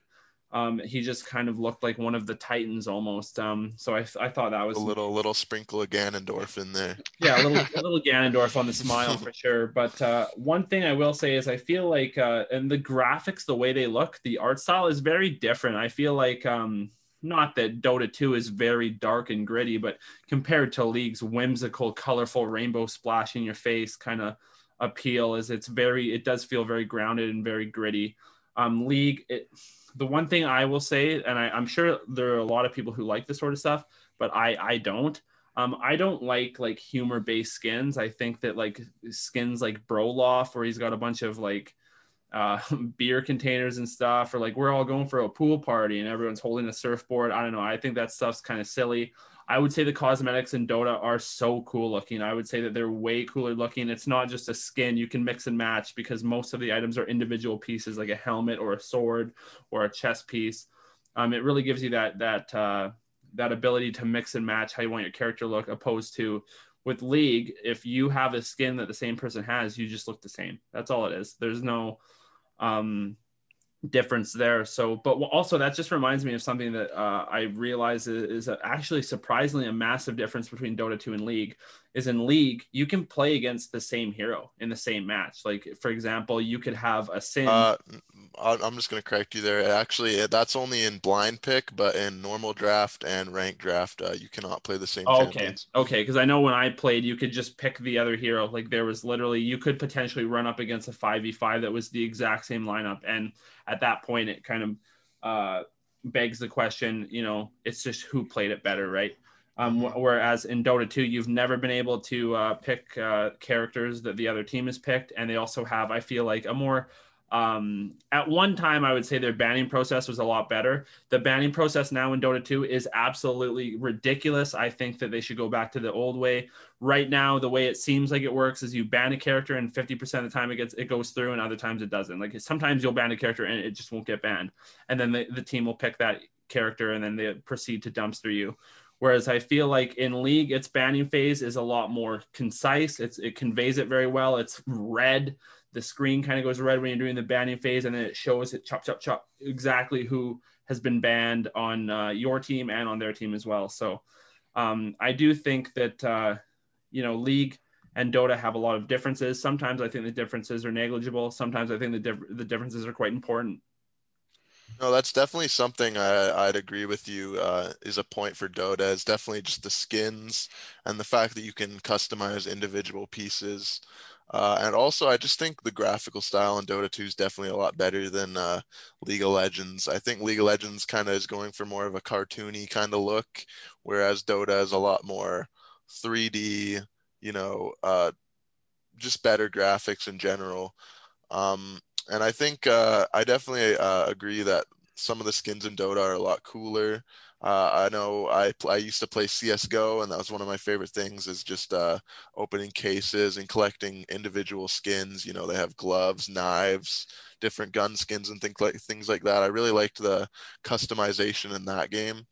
Um, he just kind of looked like one of the Titans almost. Um, so I, I thought that was a little little sprinkle of Ganondorf in there. Yeah, a little *laughs* a little Ganondorf on the smile for sure. But uh, one thing I will say is I feel like uh, and the graphics, the way they look, the art style is very different. I feel like um, not that Dota 2 is very dark and gritty, but compared to League's whimsical, colorful rainbow splash in your face kind of appeal, is it's very it does feel very grounded and very gritty. Um, League it the one thing I will say, and I, am sure there are a lot of people who like this sort of stuff, but I I don't. Um, I don't like like humor based skins. I think that like skins like Brolaf, where he's got a bunch of like uh, *laughs* beer containers and stuff, or like we're all going for a pool party and everyone's holding a surfboard. I don't know. I think that stuff's kind of silly. I would say the cosmetics in Dota are so cool looking. I would say that they're way cooler looking. It's not just a skin you can mix and match because most of the items are individual pieces, like a helmet or a sword or a chest piece. Um, it really gives you that that uh, that ability to mix and match how you want your character look, opposed to with League, if you have a skin that the same person has, you just look the same. That's all it is. There's no um, difference there. So, but also that just reminds me of something that uh, I realize is, actually surprisingly a massive difference between Dota 2 and League. Is in League you can play against the same hero in the same match. Like for example, you could have a Sin. Uh, I'm just gonna correct you there. Actually, that's only in blind pick, but in normal draft and rank draft, uh, you cannot play the same. Oh, okay, okay. Because I know when I played, you could just pick the other hero. Like there was literally, you could potentially run up against a five v five that was the exact same lineup, and at that point, it kind of uh, begs the question. You know, it's just who played it better, right? Um, mm-hmm. whereas in Dota 2, you've never been able to uh, pick uh, characters that the other team has picked, and they also have, I feel like, a more um, at one time, I would say their banning process was a lot better. The banning process now in Dota 2 is absolutely ridiculous. I think that they should go back to the old way. Right now, the way it seems like it works is you ban a character, and 50% of the time it gets it goes through, and other times it doesn't. Like sometimes you'll ban a character and it just won't get banned, and then the, the team will pick that character and then they proceed to dumpster you. Whereas I feel like in league, its banning phase is a lot more concise. It's it conveys it very well. It's red. The screen kind of goes red when you're doing the banning phase, and then it shows it chop chop chop exactly who has been banned on uh, your team and on their team as well. So um, I do think that uh, you know league and Dota have a lot of differences. Sometimes I think the differences are negligible. Sometimes I think the dif- the differences are quite important. No, that's definitely something I, would agree with you uh, is a point for Dota. Is definitely just the skins and the fact that you can customize individual pieces. Uh, and also, I just think the graphical style in Dota 2 is definitely a lot better than uh, League of Legends. I think League of Legends kind of is going for more of a cartoony kind of look, whereas Dota is a lot more 3D, you know, uh, just better graphics in general. Um, and I think uh, I definitely uh, agree that some of the skins in Dota are a lot cooler. Uh, I know I I used to play CS:GO, and that was one of my favorite things is just uh, opening cases and collecting individual skins. You know, they have gloves, knives, different gun skins, and things like things like that. I really liked the customization in that game.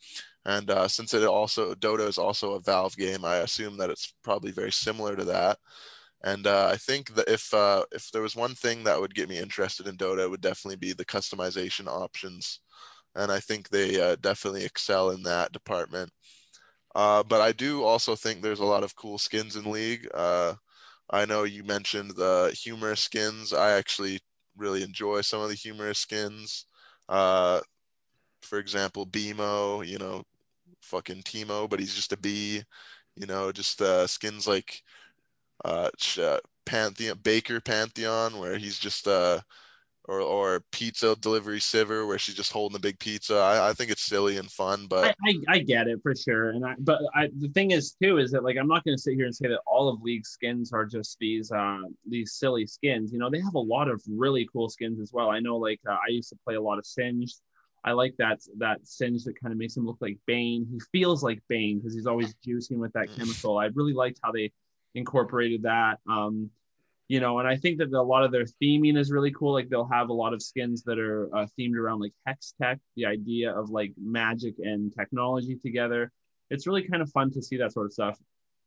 And uh, since it also Dota is also a Valve game, I assume that it's probably very similar to that. And uh, I think that if uh, if there was one thing that would get me interested in Dota, it would definitely be the customization options. And I think they uh, definitely excel in that department. Uh, but I do also think there's a lot of cool skins in League. Uh, I know you mentioned the humorous skins. I actually really enjoy some of the humorous skins. Uh, for example, Beemo, you know, fucking Teemo, but he's just a bee. You know, just skins like uh, uh, Pantheon Baker Pantheon, where he's just uh, or or pizza delivery Sivir, where she's just holding a big pizza. I, I think it's silly and fun, but I, I, I, get it for sure. And I but I the thing is too is that like I'm not going to sit here and say that all of League skins are just these uh these silly skins. You know, they have a lot of really cool skins as well. I know like uh, I used to play a lot of Singed. I like that that Singe that kind of makes him look like Bane. He feels like Bane because he's always juicing with that chemical. I really liked how they incorporated that. Um, you know, and I think that a lot of their theming is really cool. Like they'll have a lot of skins that are uh, themed around like Hextech, the idea of like magic and technology together. It's really kind of fun to see that sort of stuff.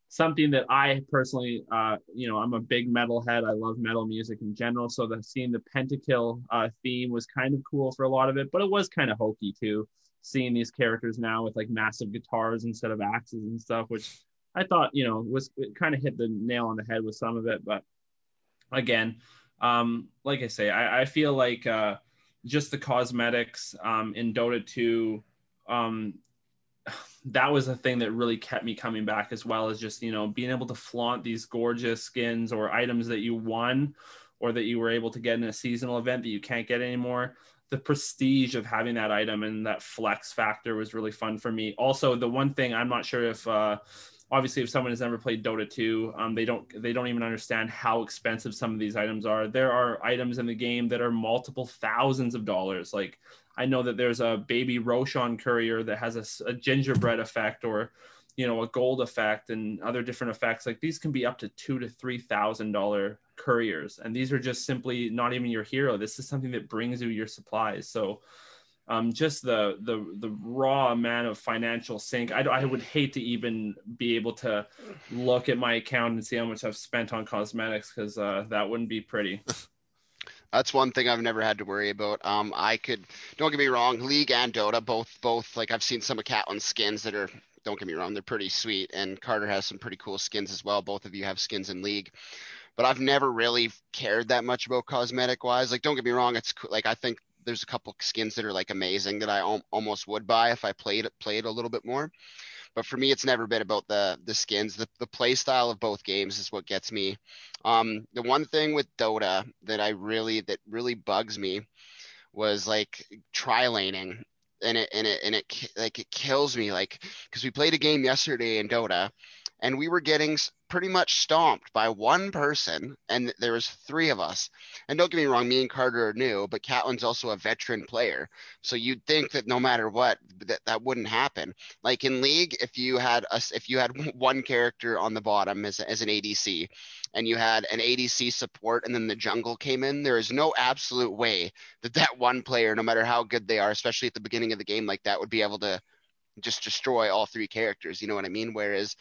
Something that I personally, uh, you know, I'm a big metal head. I love metal music in general. So the seeing the Pentakill uh, theme was kind of cool for a lot of it, but it was kind of hokey too. Seeing these characters now with like massive guitars instead of axes and stuff, which I thought, you know, was kind of hit the nail on the head with some of it. But again, um, like I say, I, I feel like uh, just the cosmetics um, in Dota 2, um, *sighs* that was a thing that really kept me coming back, as well as just, you know, being able to flaunt these gorgeous skins or items that you won or that you were able to get in a seasonal event that you can't get anymore the prestige of having that item and that flex factor was really fun for me. Also, the one thing I'm not sure if uh, obviously if someone has never played dota 2 um, they don't they don't even understand how expensive some of these items are. There are items in the game that are multiple thousands of dollars. Like i know that there's a baby roshan courier that has a, a gingerbread effect or you know a gold effect and other different effects. Like these can be up to two to three thousand dollar couriers. And these are just simply not even your hero. This is something that brings you your supplies. So um, just the the the raw amount of financial sink. I, I would hate to even be able to look at my account and see how much I've spent on cosmetics because uh, that wouldn't be pretty. *laughs* That's one thing I've never had to worry about. Um, I could don't get me wrong, League and Dota both both like I've seen some of Katlin's skins that are don't get me wrong, they're pretty sweet, and Carter has some pretty cool skins as well. Both of you have skins in League but I've never really cared that much about cosmetic wise. Like, don't get me wrong, it's like I think there's a couple skins that are like amazing that I al- almost would buy if I played played a little bit more. But for me, it's never been about the the skins. The the play style of both games is what gets me. Um, the one thing with Dota that I really that really bugs me was like tri laning and it and it and it like it kills me like because we played a game yesterday in Dota and we were getting pretty much stomped by one person and there was three of us. And don't get me wrong me and carter are new but Katlin's also a veteran player. So you'd think that no matter what that that wouldn't happen. Like in league if you had us if you had *laughs* one character on the bottom as, as an adc and you had an adc support and then the jungle came in there is no absolute way that that *laughs* one player no matter how good they are especially at the beginning of the game like that would be able to just destroy all three characters you know what i mean? Whereas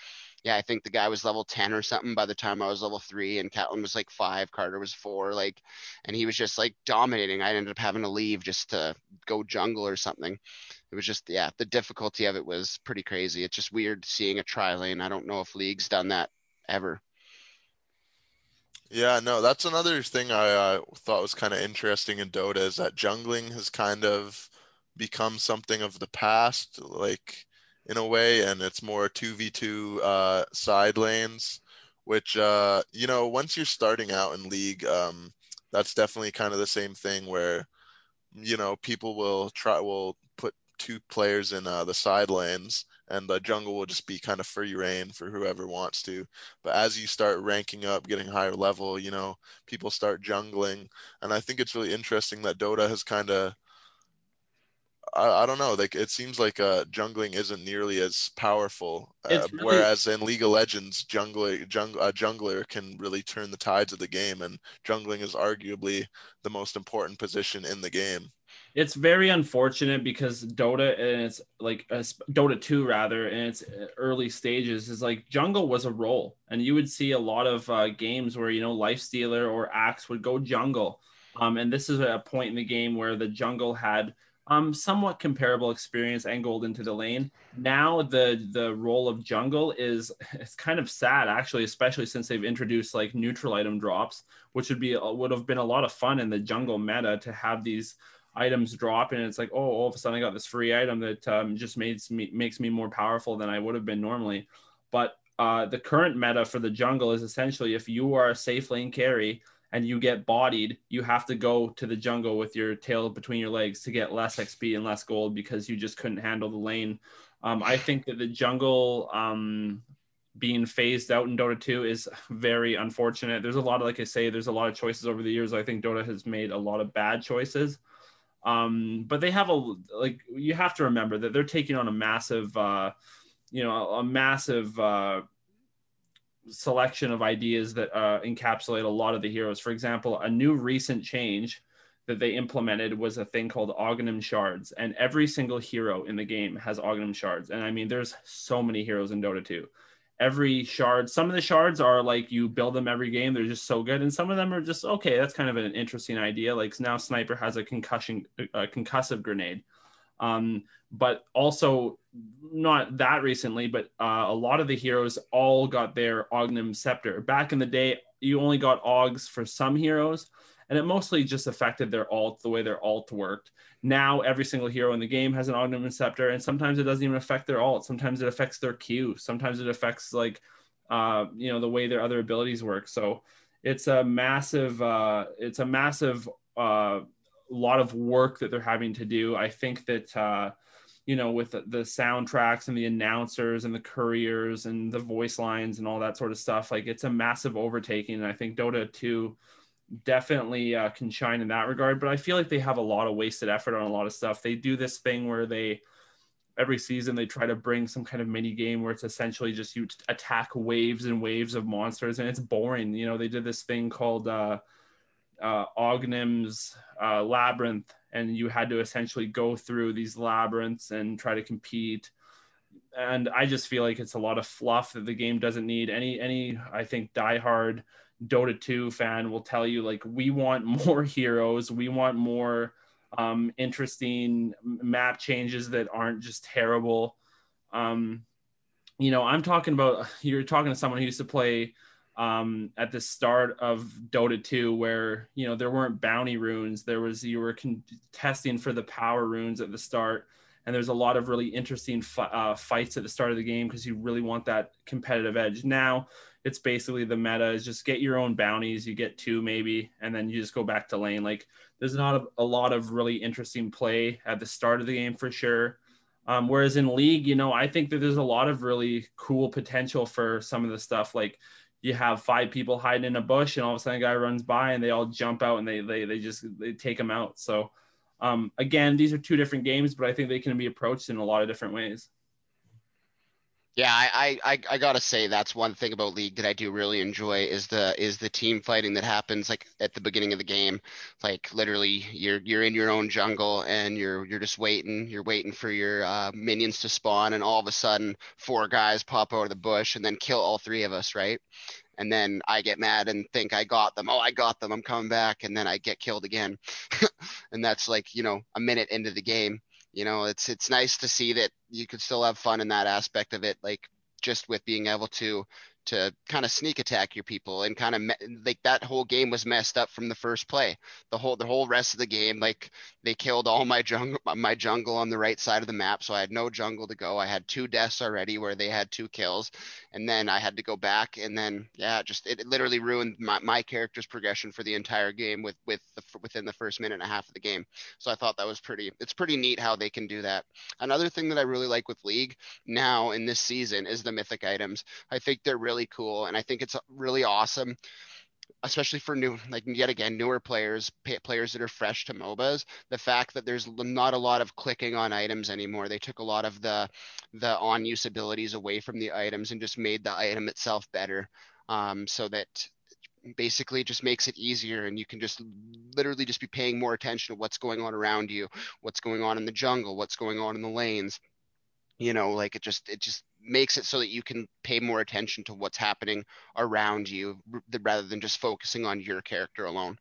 yeah, I think the guy was level 10 or something by the time I was level three, and Katlin was like five, Carter was four, like, and he was just like dominating. I ended up having to leave just to go jungle or something. It was just, yeah, the difficulty of it was pretty crazy. It's just weird seeing a tri lane. I don't know if League's done that ever. Yeah, no, that's another thing I uh, thought was kind of interesting in Dota is that jungling has kind of become something of the past. Like, in a way, and it's more 2v2 uh, side lanes, which, uh, you know, once you're starting out in League, um, that's definitely kind of the same thing where, you know, people will try, will put two players in uh, the side lanes and the jungle will just be kind of free reign for whoever wants to. But as you start ranking up, getting higher level, you know, people start jungling. And I think it's really interesting that Dota has kind of I, I don't know. Like it seems like uh, jungling isn't nearly as powerful. Uh, really... Whereas in League of Legends, jungler jung, a jungler can really turn the tides of the game, and jungling is arguably the most important position in the game. It's very unfortunate because Dota and it's like uh, Dota 2 rather in its uh, early stages is like jungle was a role, and you would see a lot of uh, games where you know Lifestealer or Axe would go jungle. Um, and this is a point in the game where the jungle had um, somewhat comparable experience angled into the lane. Now the the role of jungle is *laughs* it's kind of sad actually, especially since they've introduced like neutral item drops, which would be would have been a lot of fun in the jungle meta to have these items drop and it's like oh all of a sudden I got this free item that um, just makes me makes me more powerful than I would have been normally. But uh, the current meta for the jungle is essentially if you are a safe lane carry and you get bodied, you have to go to the jungle with your tail between your legs to get less XP and less gold because you just couldn't handle the lane. Um, I think that the jungle um, being phased out in Dota 2 is very unfortunate. There's a lot of, like I say, there's a lot of choices over the years. I think Dota has made a lot of bad choices. Um, but they have a, like, you have to remember that they're taking on a massive, uh, you know, a, a massive, uh, selection of ideas that uh, encapsulate a lot of the heroes. For example, a new recent change that they implemented was a thing called Aghanim shards, and every single hero in the game has Aghanim shards. And I mean, there's so many heroes in Dota 2. Every shard, some of the shards are like you build them every game, they're just so good, and some of them are just okay. That's kind of an interesting idea. Like now, Sniper has a concussion, a concussive grenade. Um, but also not that recently, but uh, a lot of the heroes all got their Aghanim Scepter. Back in the day, you only got Aghs for some heroes, and it mostly just affected their alt, the way their alt worked. Now, every single hero in the game has an Aghanim Scepter, and sometimes it doesn't even affect their alt. Sometimes it affects their Q. Sometimes it affects, like, uh, you know, the way their other abilities work. So it's a massive, uh, it's a massive, uh, lot of work that they're having to do. I think that, uh, you know, with the, the, soundtracks and the announcers and the couriers and the voice lines and all that sort of stuff. Like it's a massive overtaking. And I think Dota 2 definitely uh, can shine in that regard. But I feel like they have a lot of wasted effort on a lot of stuff. They do this thing where they, every season, they try to bring some kind of mini game where it's essentially just you attack waves and waves of monsters and it's boring. You know, they did this thing called, uh, uh, Aghanim's uh, labyrinth, and you had to essentially go through these labyrinths and try to compete. And I just feel like it's a lot of fluff that the game doesn't need. Any any I think diehard Dota 2 fan will tell you like we want *laughs* more heroes, we want more um, interesting map changes that aren't just terrible. Um, you know, I'm talking about *laughs* you're talking to someone who used to play um, at the start of Dota 2 where you know there weren't bounty runes. There was you were contesting for the power runes at the start. And there's a lot of really interesting uh, fights at the start of the game because you really want that competitive edge. Now it's basically the meta is just get your own bounties. You get two maybe and then you just go back to lane. Like there's not a, a lot of really interesting play at the start of the game for sure. Um, whereas in league you know i think that there's a lot of really cool potential for some of the stuff. Like you have five people hiding in a bush and all of a sudden a guy runs by and they all jump out and they they, they just they take them out. So um, again these are two different games but i think they can be approached in a lot of different ways yeah, I, I I gotta say that's one thing about League that I do really enjoy is the is the team fighting that happens like at the beginning of the game. Like literally, you're you're in your own jungle and you're you're just waiting. You're waiting for your uh, minions to spawn, and all of a sudden, four guys pop out of the bush and then kill all three of us, right? And then I get mad and think I got them. Oh, I got them. I'm coming back, and then I get killed again. *laughs* and that's like you know a minute into the game you know, it's it's nice to see that you could still have fun in that aspect of it, like just with being able to to kind of sneak attack your people and kind of me- like that whole game was messed up from the first play. The whole the whole rest of the game, like they killed all my jungle my jungle on the right side of the map, so I had no jungle to go. I had two deaths already where they had two kills, and then I had to go back, and then yeah, just it, it literally ruined my, my character's progression for the entire game with with the, within the first minute and a half of the game. So I thought that was pretty. It's pretty neat how they can do that. Another thing that I really like with League now in this season is the mythic items. I think they're really really cool, and I think it's really awesome especially for new like yet again newer players players that are fresh to mobas the fact that there's not a lot of clicking on items anymore. They took a lot of the the on use abilities away from the items and just made the item itself better um, so that basically just makes it easier and you can just literally just be paying more attention to what's going on around you what's going on in the jungle what's going on in the lanes. You know like it just it just makes it so that you can pay more attention to what's happening around you rather than just focusing on your character alone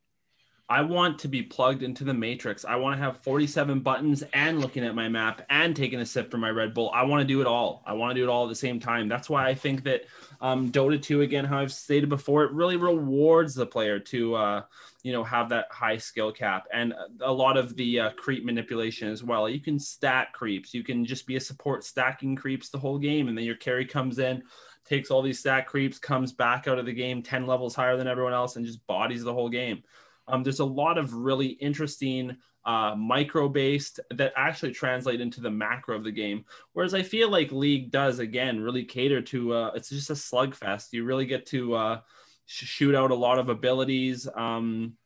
I want to be plugged into the matrix. I want to have 47 buttons and looking at my map and taking a sip from my Red Bull. I want to do it all. I want to do it all at the same time. That's why I think that um, Dota 2, again, how I've stated before, it really rewards the player to, uh, you know, have that high skill cap and a lot of the uh, creep manipulation as well. You can stack creeps. You can just be a support stacking creeps the whole game, and then your carry comes in, takes all these stack creeps, comes back out of the game 10 levels higher than everyone else, and just bodies the whole game. Um, there's a lot of really interesting uh, micro based that actually translate into the macro of the game. Whereas I feel like League does again really cater to uh, it's just a slugfest. You really get to uh, sh- shoot out a lot of abilities. Um,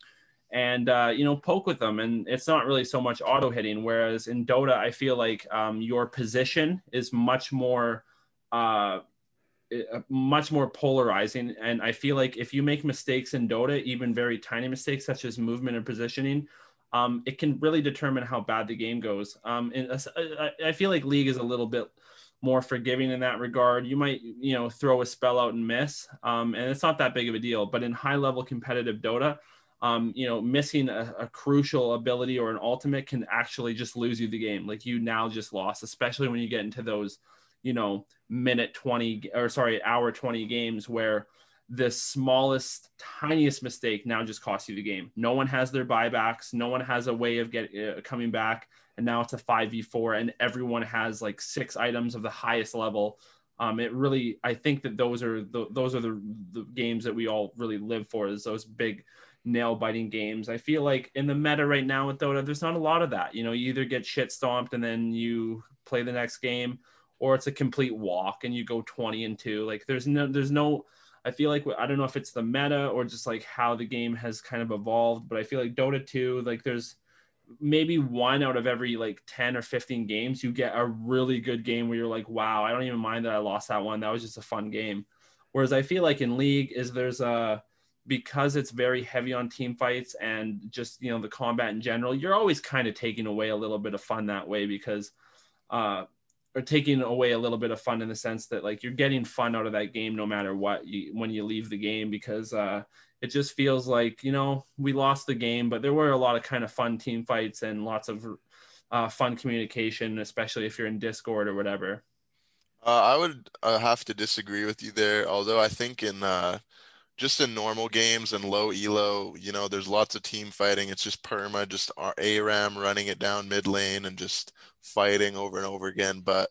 and uh, you know poke with them and it's not really so much auto hitting whereas in dota i feel like um, your position is much more uh, much more polarizing. And I feel like if you make mistakes in Dota, even very tiny mistakes such as movement and positioning, um, it can really determine how bad the game goes. Um, and I feel like League is a little bit more forgiving in that regard. You might, you know, throw a spell out and miss, um, and it's not that big of a deal. But in high level competitive Dota, um, you know, missing a, a, crucial ability or an ultimate can actually just lose you the game. Like you now just lost, especially when you get into those you know minute 20 or sorry hour 20 games where the smallest tiniest mistake now just costs you the game. No one has their buybacks. No one has a way of getting uh, coming back. And now it's a 5v4 and everyone has like six items of the highest level. Um, it really i think that those are the, those are the, the games that we all really live for is those big nail biting games. I feel like in the meta right now with dota there's not a lot of that. You know you either get shit stomped and then you play the next game or it's a complete walk and you go 20 and 2 like there's no there's no i feel like i don't know if it's the meta or just like how the game has kind of evolved but i feel like dota 2 like there's maybe one out of every like 10 or 15 games you get a really good game where you're like wow i don't even mind that i lost that one. That was just a fun game. Whereas i feel like in league is there's a because it's very heavy on team fights and just you know the combat in general you're always kind of taking away a little bit of fun that way because uh or taking away a little bit of fun in the sense that like you're getting fun out of that game no matter what you, when you leave the game because uh, it just feels like you know we lost the game but there were a lot of kind of fun team fights and lots of uh, fun communication especially if you're in discord or whatever. Uh, i would uh, have to disagree with you there although i think in uh, just in normal games and low elo, you know, there's lots of team fighting. It's just perma, just ARAM running it down mid lane and just fighting over and over again. But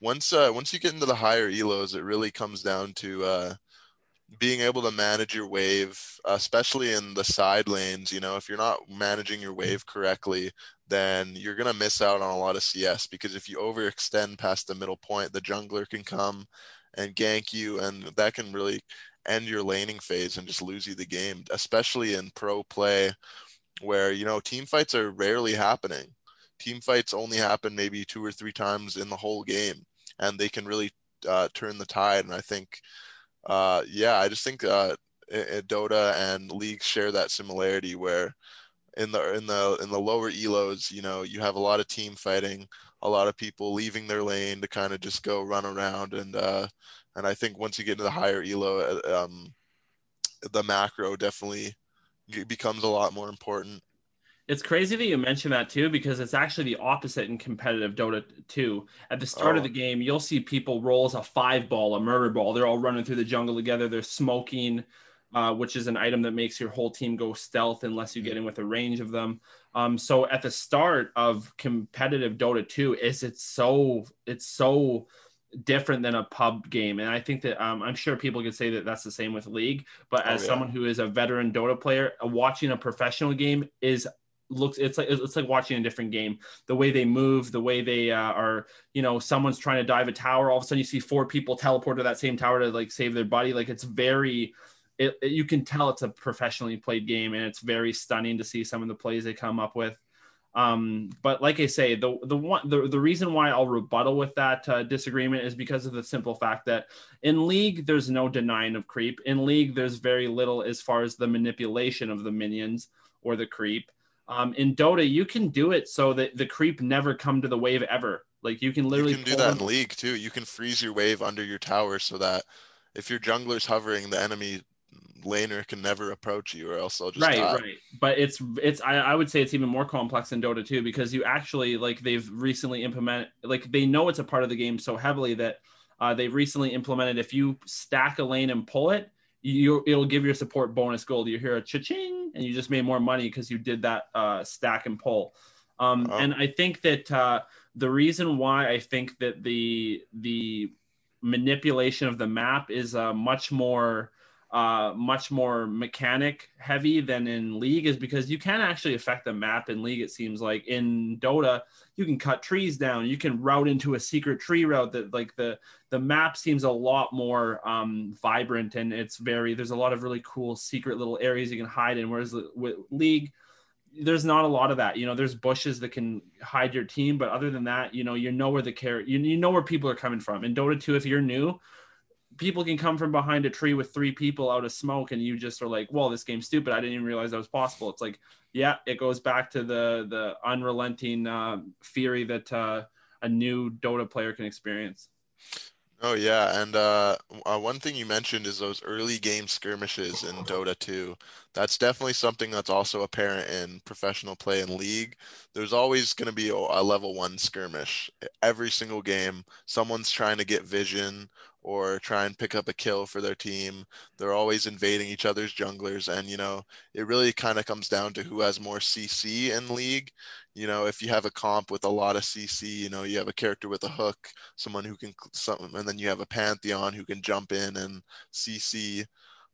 once uh, once you get into the higher elos, it really comes down to uh, being able to manage your wave, especially in the side lanes. You know, if you're not managing your wave correctly, then you're gonna miss out on a lot of CS because if you overextend past the middle point, the jungler can come and gank you, and that can really end your laning phase and just lose you the game, especially in pro play where, you know, team fights are rarely happening. Team fights only happen maybe two or three times in the whole game, and they can really uh, turn the tide. And I think, uh, yeah, I just think uh, Dota and League share that similarity where in the in the in the lower elos, you know, you have a lot of team fighting, a lot of people leaving their lane to kind of just go run around and uh, and I think once you get into the higher elo, uh, um, the macro definitely becomes a lot more important. It's crazy that you mention that too, because it's actually the opposite in competitive Dota 2. At the start oh. of the game, you'll see people roll as a five ball, a murder ball. They're all running through the jungle together. They're smoking, uh, which is an item that makes your whole team go stealth unless you get in with a range of them. Um, so at the start of competitive Dota 2, is it's so it's so different than a pub game. And i think that um, i'm sure people could say that that's the same with league but oh, as oh, yeah. someone who is a veteran dota player uh, watching a professional game is looks it's like it's like watching a different game. The way they move the way they uh, are you know someone's trying to dive a tower all of a sudden you see four people teleport to that same tower to like save their buddy. Like it's very it, it, you can tell it's a professionally played game and it's very stunning to see some of the plays they come up with um, but like I say, the the one the, the reason why I'll rebuttal with that uh, disagreement is because of the simple fact that in league there's no denying of creep. In league there's very little as far as the manipulation of the minions or the creep. Um, in Dota you can do it so that the creep never come to the wave ever. Like you can literally you can do that them. in league too. You can freeze your wave under your tower so that if your jungler's hovering, the enemy laner can never approach you or else they'll just right die. right but it's it's I, I would say it's even more complex in dota 2 because you actually like they've recently implemented like they know it's a part of the game so heavily that uh, they've recently implemented if you stack a lane and pull it you it'll give your support bonus gold you hear a cha-ching and you just made more money because you did that uh, stack and pull um, oh. and i think that uh, the reason why i think that the the manipulation of the map is uh, much more uh, much more mechanic heavy than in League is because you can actually affect the map in League. It seems like in Dota, you can cut trees down, you can route into a secret tree route. That like the the map seems a lot more um, vibrant and it's very. There's a lot of really cool secret little areas you can hide in. Whereas with League, there's not a lot of that. You know, there's bushes that can hide your team, but other than that, you know, you know where the care you, you know where people are coming from. In Dota 2, if you're new, people can come from behind a tree with three people out of smoke and you just are like well this game's stupid i didn't even realize that was possible it's like yeah it goes back to the the unrelenting uh, fury that uh, a new dota player can experience Oh yeah, and uh, uh, one thing you mentioned is those early game skirmishes in Dota 2. That's definitely something that's also apparent in professional play and league. There's always going to be a level one skirmish every single game. Someone's trying to get vision or try and pick up a kill for their team. They're always invading each other's junglers, and you know it really kind of comes down to who has more CC in league. You know, if you have a comp with a lot of CC, you know you have a character with a hook, someone who can, some, and then you have a pantheon who can jump in and CC.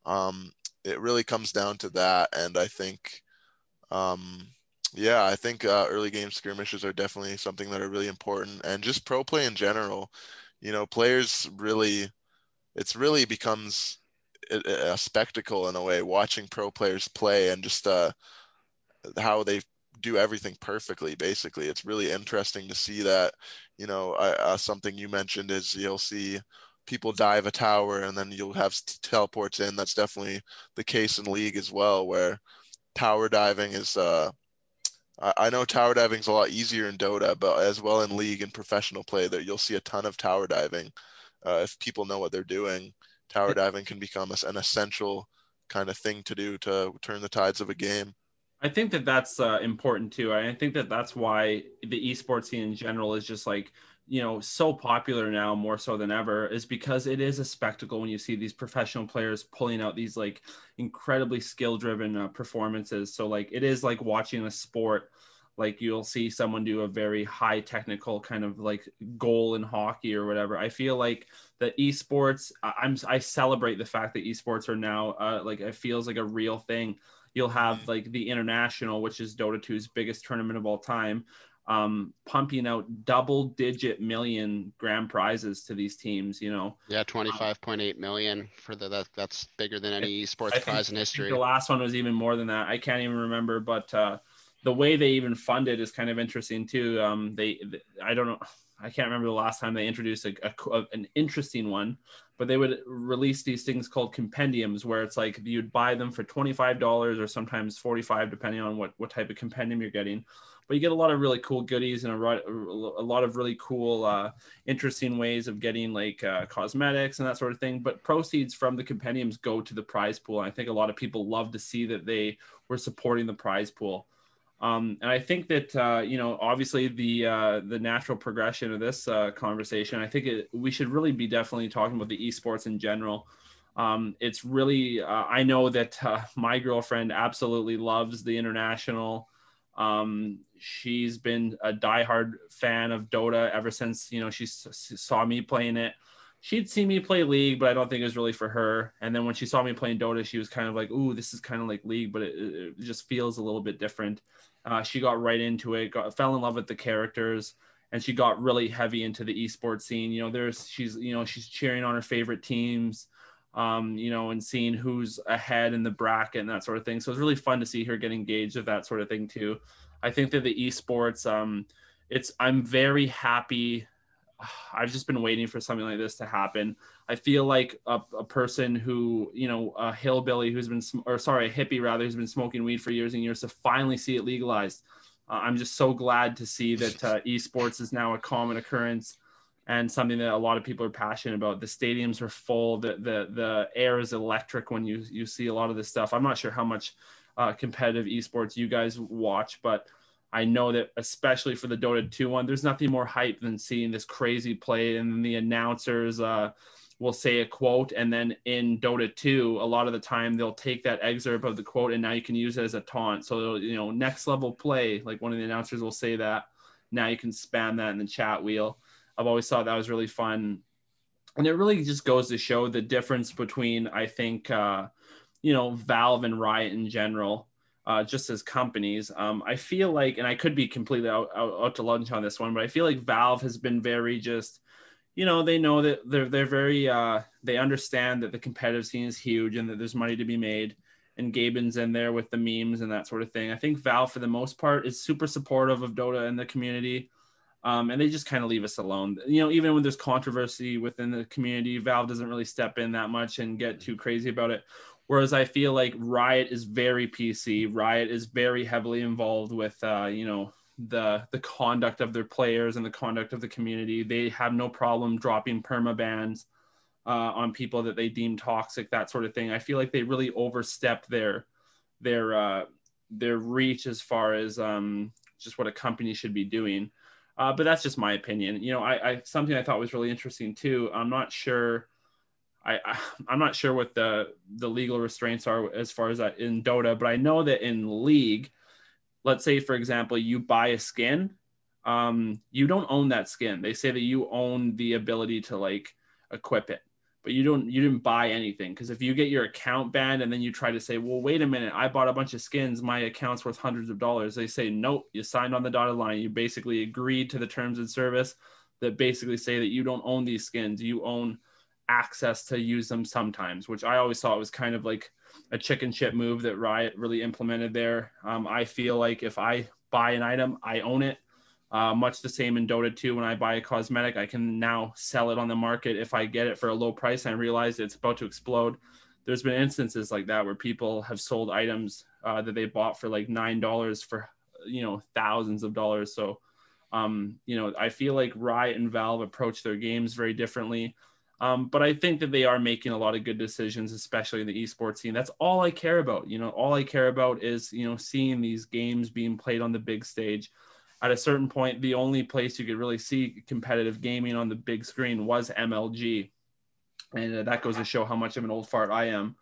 Um, it really comes down to that, and I think. Um, yeah, I think uh, early game skirmishes are definitely something that are really important, and just pro play in general you know, players really, it's really becomes a, spectacle in a way watching pro players play and just uh, how they do everything perfectly. Basically, it's really interesting to see that. You know, uh, something you mentioned is you'll see people dive a tower and then you'll have teleports in. That's definitely the case in league as well, where tower diving is uh, I know tower diving is a lot easier in Dota, but as well in league and professional play, that you'll see a ton of tower diving. Uh, if people know what they're doing, tower diving can become an essential kind of thing to do to turn the tides of a game. I think that that's uh, important too. I think that that's why the esports scene in general is just like you know so popular now more so than ever is because it is a spectacle when you see these professional players pulling out these like incredibly skill driven uh, performances. So like it is like watching a sport like you'll see someone do a very high technical kind of like goal in hockey or whatever. I feel like the esports i'm i celebrate the fact that esports are now uh, like it feels like a real thing. You'll have mm-hmm. like the international which is dota 2's biggest tournament of all time um, pumping out double digit million grand prizes to these teams, you know. Yeah, 25.8 million for the that, that's bigger than any esports prize in history. The last one was even more than that. I can't even remember, but uh, the way they even fund it is kind of interesting too. Um, they, they I don't know, I can't remember the last time they introduced a, a, an interesting one, but they would release these things called compendiums where it's like you'd buy them for $25 or sometimes 45 depending on what, what type of compendium you're getting but you get a lot of really cool goodies and a, a lot of really cool uh, interesting ways of getting like uh, cosmetics and that sort of thing but proceeds from the compendiums go to the prize pool and i think a lot of people love to see that they were supporting the prize pool um, and I think that uh, you know, obviously the uh, the natural progression of this uh, conversation. I think it, we should really be definitely talking about the esports in general. Um, it's really uh, I know that uh, my girlfriend absolutely loves the international. Um, she's been a diehard fan of Dota ever since you know she s- saw me playing it. She'd seen me play League, but I don't think it was really for her. And then when she saw me playing Dota, she was kind of like, "Ooh, this is kind of like League, but it, it just feels a little bit different." Uh, she got right into it, got fell in love with the characters, and she got really heavy into the esports scene. You know, there's she's you know she's cheering on her favorite teams, um, you know, and seeing who's ahead in the bracket and that sort of thing. So it's really fun to see her get engaged with that sort of thing too. I think that the esports, um, it's I'm very happy *sighs* I've just been waiting for something like this to happen. I feel like a, a person who, you know, a hillbilly who's been, or sorry, a hippie rather, who's been smoking weed for years and years to finally see it legalized. Uh, I'm just so glad to see that uh, esports is now a common occurrence and something that a lot of people are passionate about. The stadiums are full. The the the air is electric when you you see a lot of this stuff. I'm not sure how much uh, competitive esports you guys watch, but I know that especially for the Dota 2 one, there's nothing more hype than seeing this crazy play and the announcers uh, will say a quote and then in Dota 2, a lot of the time they'll take that excerpt of the quote and now you can use it as a taunt. So you know, next level play, like one of the announcers will say that. Now you can spam that in the chat wheel. I've always thought that was really fun. And it really just goes to show the difference between I think uh, you know, Valve and Riot in general uh, just as companies. Um, I feel like, and I could be completely out, out, out, to lunch on this one, but I feel like Valve has been very just, you know, they know that they're they're very uh, they understand that the competitive scene is huge and that there's money to be made. And Gaben's in there with the memes and that sort of thing. I think Valve, for the most part, is super supportive of Dota and the community. Um, and they just kind of leave us alone. You know, even when there's controversy within the community, Valve doesn't really step in that much and get too crazy about it. Whereas I feel like Riot is very PC. Riot is very heavily involved with, uh, you know, the the conduct of their players and the conduct of the community. They have no problem dropping perma bans uh, on people that they deem toxic, that sort of thing. I feel like they really overstep their their uh, their reach as far as um, just what a company should be doing. Uh, but that's just my opinion. You know, I, I something I thought was really interesting too. I'm not sure I, I am not sure what the the legal restraints are as far as that in Dota, but I know that in League, let's say for example, you buy a skin, um, you don't own that skin. They say that you own the ability to like equip it, but you don't you didn't buy anything because if you get your account banned and then you try to say, well, wait a minute, I bought a bunch of skins, my account's worth hundreds of dollars. They say nope, you signed on the dotted line, you basically agreed to the terms and service that basically say that you don't own these skins, you own access to use them sometimes, which I always thought was kind of like a chicken shit move that Riot really implemented there. Um, I feel like if I buy an item, I own it. Uh, much the same in Dota 2. When I buy a cosmetic, I can now sell it on the market if I get it for a low price and I realize it's about to explode. There's been instances like that where people have sold items uh, that they bought for like nine dollars for you know thousands of dollars. So, um, you know, I feel like Riot and Valve approach their games very differently. Um, but I think that they are making a lot of good decisions, especially in the esports scene. That's all I care about. You know, all I care about is, you know, seeing these games being played on the big stage. at a certain point, the only place you could really see competitive gaming on the big screen was MLG. And uh, that goes to show how much of an old fart I am.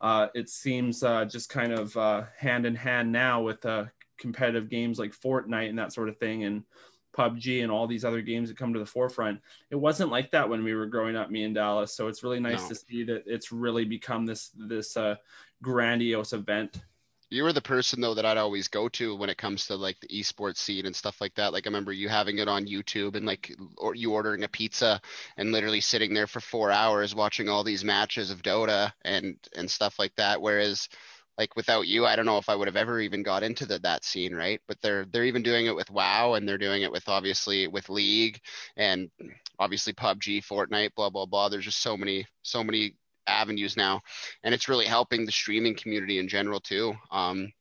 Uh, it seems uh, just kind of uh, hand in hand now with uh, competitive games like Fortnite and that sort of thing. And PUBG and all these other games that come to the forefront. It wasn't like that when we were growing up, me and Dallas. So it's really nice no. to see that it's really become this this uh, grandiose event. You were the person though that I'd always go to when it comes to like the esports scene and stuff like that. Like I remember you having it on YouTube and like or you ordering a pizza and literally sitting there for four hours watching all these matches of Dota and and stuff like that. Whereas like without you, I don't know if I would have ever even got into the, that scene, right? But they're they're even doing it with WoW and they're doing it with obviously with League and obviously PUBG, Fortnite, blah blah blah. There's just so many so many avenues now, and it's really helping the streaming community in general too. Um,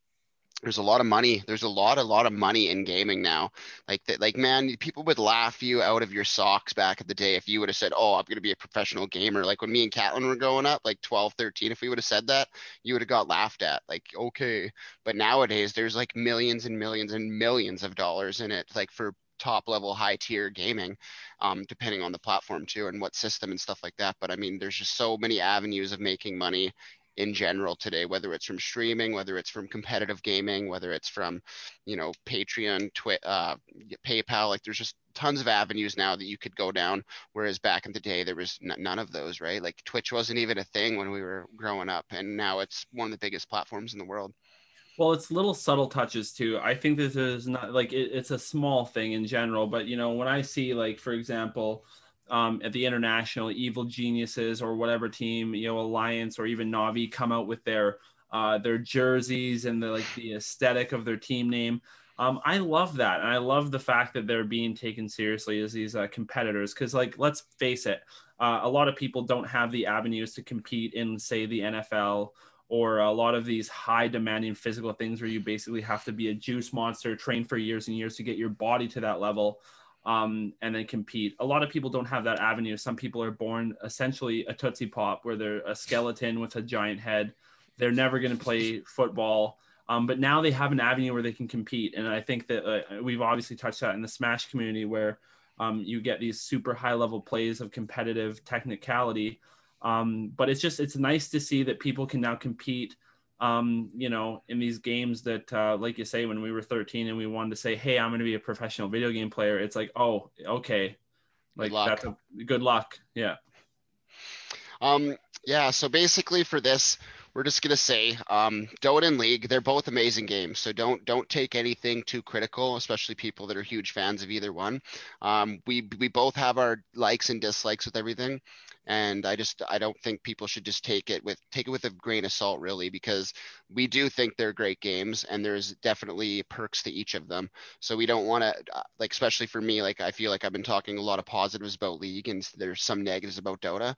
there's a lot of money there's a lot a lot of money in gaming now. Like that like man people would laugh you out of your socks back in the day if you would have said oh i'm going to be a professional gamer. Like when me and Katlin were growing up like 12 13 if we would have said that you would have got laughed at like okay. But nowadays there's like millions and millions and millions of dollars in it like for top level high tier gaming um, depending on the platform too and what system and stuff like that. But i mean there's just so many avenues of making money in general today, whether it's from streaming, whether it's from competitive gaming, whether it's from, you know, Patreon, Twi- uh, PayPal. Like there's just tons of avenues now that you could go down. Whereas back in the day, there was n- none of those, right? Like Twitch wasn't even a thing when we were growing up, and now it's one of the biggest platforms in the world. Well, it's little subtle touches too. I think this is not like it, it's a small thing in general, but you know, when I see like, for example, um, at the international evil geniuses or whatever team you know alliance or even navi come out with their uh, their jerseys and the like the aesthetic of their team name. Um, i love that. And i love the fact that they're being taken seriously as these uh, competitors. Because like let's face it uh, a lot of people don't have the avenues to compete in say the nfl or a lot of these high demanding physical things where you basically have to be a juice monster train for years and years to get your body to that level um, and then compete. A lot of people don't have that avenue. Some people are born essentially a Tootsie Pop, where they're a skeleton with a giant head. They're never going to play football. Um, but now they have an avenue where they can compete. And I think that uh, we've obviously touched that in the Smash community, where um, you get these super high level plays of competitive technicality. Um, but it's just, it's nice to see that people can now compete um, you know, in these games that, uh, like you say, when we were 13 and we wanted to say, Hey, I'm going to be a professional video game player. It's like, Oh, okay. Like that's a good luck. Yeah. Um, yeah. So basically for this, we're just gonna say um, Dota and League. They're both amazing games, so don't don't take anything too critical, especially people that are huge fans of either one. Um, we we both have our likes and dislikes with everything and i just i don't think people should just take it with take it with a grain of salt really because we do think they're great games and there's definitely perks to each of them. So we don't want to uh, like especially for me like i feel like i've been talking a lot of positives about league and there's some negatives about dota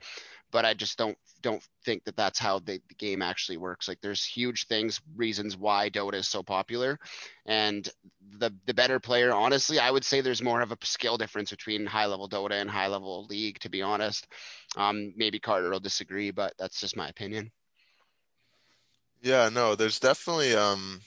but I just don't don't think that that's how the, the, game actually works. Like there's huge things, reasons why Dota is so popular, and the the better player, honestly, I would say there's more of a skill difference between high level Dota and high level League. To be honest, um, maybe Carter will disagree, but that's just my opinion. Yeah, no, there's definitely um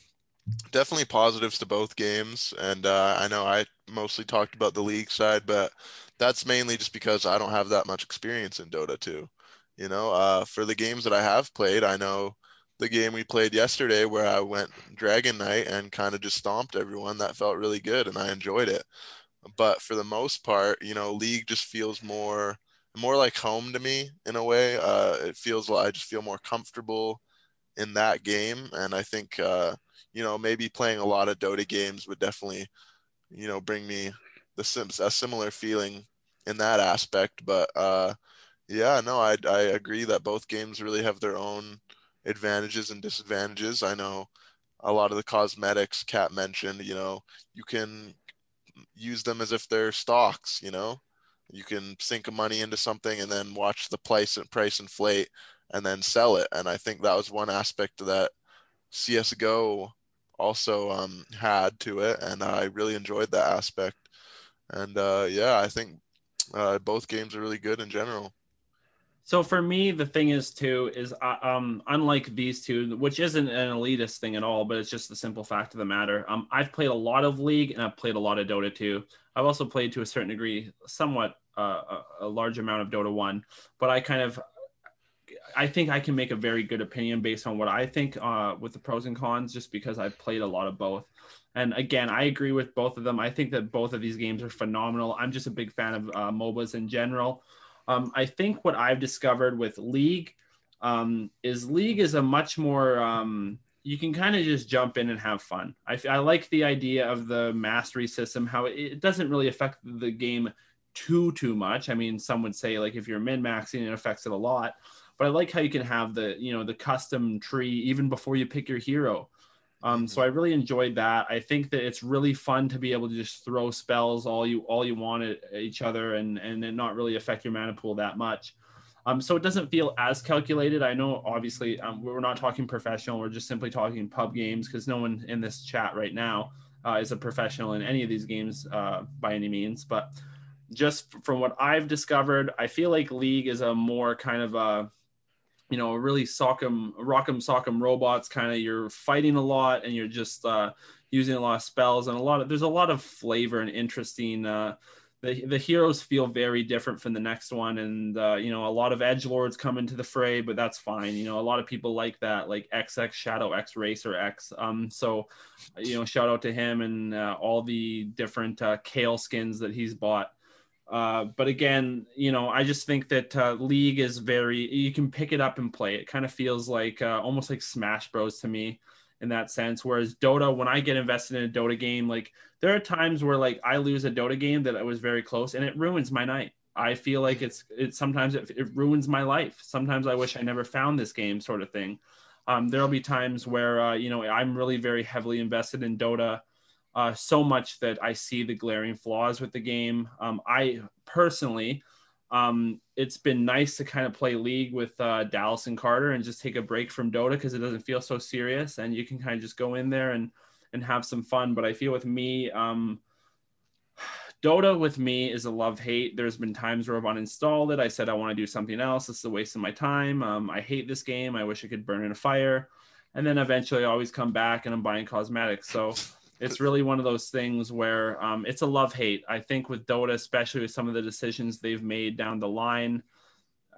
definitely positives to both games, and uh, I know I mostly talked about the league side, but that's mainly just because I don't have that much experience in Dota 2. You know, uh, for the games that I have played, I know the game we played yesterday where I went Dragon Knight and kind of just stomped everyone. That felt really good and I enjoyed it. But for the most part, you know, League just feels more more like home to me in a way. Uh, it feels like I just feel more comfortable in that game, and I think uh, you know maybe playing a lot of Dota games would definitely you know bring me the a similar feeling in that aspect. But uh, yeah, no, I I agree that both games really have their own advantages and disadvantages. I know a lot of the cosmetics Kat mentioned, you know, you can use them as if they're stocks, you know. You can sink money into something and then watch the price and price inflate and then sell it. And I think that was one aspect that CS:GO also um, had to it, and I really enjoyed that aspect. And uh, yeah, I think uh, both games are really good in general. So for me, the thing is too is uh, um unlike these two, which isn't an elitist thing at all, but it's just the simple fact of the matter. Um, I've played a lot of League and I've played a lot of Dota 2. I've also played to a certain degree, somewhat uh, a, a large amount of Dota 1, but I kind of I think I can make a very good opinion based on what I think uh, with the pros and cons, just because I've played a lot of both. And again, I agree with both of them. I think that both of these games are phenomenal. I'm just a big fan of uh, MOBAs in general. Um, I think what I've discovered with League um, is League is a much more um, you can kind of just jump in and have fun. I, I, like the idea of the mastery system, how it, it, doesn't really affect the game too too much. I mean, some would say like if you're min maxing, it affects it a lot. But I like how you can have the you know the custom tree even before you pick your hero. Um, so I really enjoyed that. I think that it's really fun to be able to just throw spells all you all you want at each other and and then not really affect your mana pool that much. Um, so it doesn't feel as calculated. I know obviously um, we're not talking professional. We're just simply talking pub games because no one in this chat right now uh, is a professional in any of these games uh, by any means. But just from what I've discovered, I feel like League is a more kind of a you know, really sock'em, rock'em sock'em robots. Kind of you're fighting a lot and you're just uh, using a lot of spells and a lot of there's a lot of flavor and interesting. Uh, the the heroes feel very different from the next one, and uh, you know a lot of edge lords come into the fray, but that's fine. You know a lot of people like that, like XX Shadow X Racer X. Um, so you know shout out to him and uh, all the different uh, Kayle skins that he's bought. Uh, but again, you know, I just think that uh, League is very, you can pick it up and play. It kind of feels like uh, almost like Smash Bros to me in that sense. Whereas Dota, when I get invested in a Dota game, like there are times where like I lose a Dota game that I was very close and it ruins my night. I feel like it's, it sometimes it, it ruins my life. Sometimes I wish I never found this game sort of thing. Um, there'll be times where, uh, you know, I'm really very heavily invested in Dota uh, so much that I see the glaring flaws with the game. Um, I personally, um, it's been nice to kind of play League with uh, Dallas and Carter and just take a break from Dota because it doesn't feel so serious and you can kind of just go in there and and have some fun. But I feel with me, um, *sighs* Dota with me is a love hate. There's been times where I've uninstalled it. I said I want to do something else. This is a waste of my time. Um, I hate this game. I wish I could burn in a fire. And then eventually I always come back and I'm buying cosmetics. So it's really one of those things where um, it's a love hate. I think with Dota, especially with some of the decisions they've made down the line,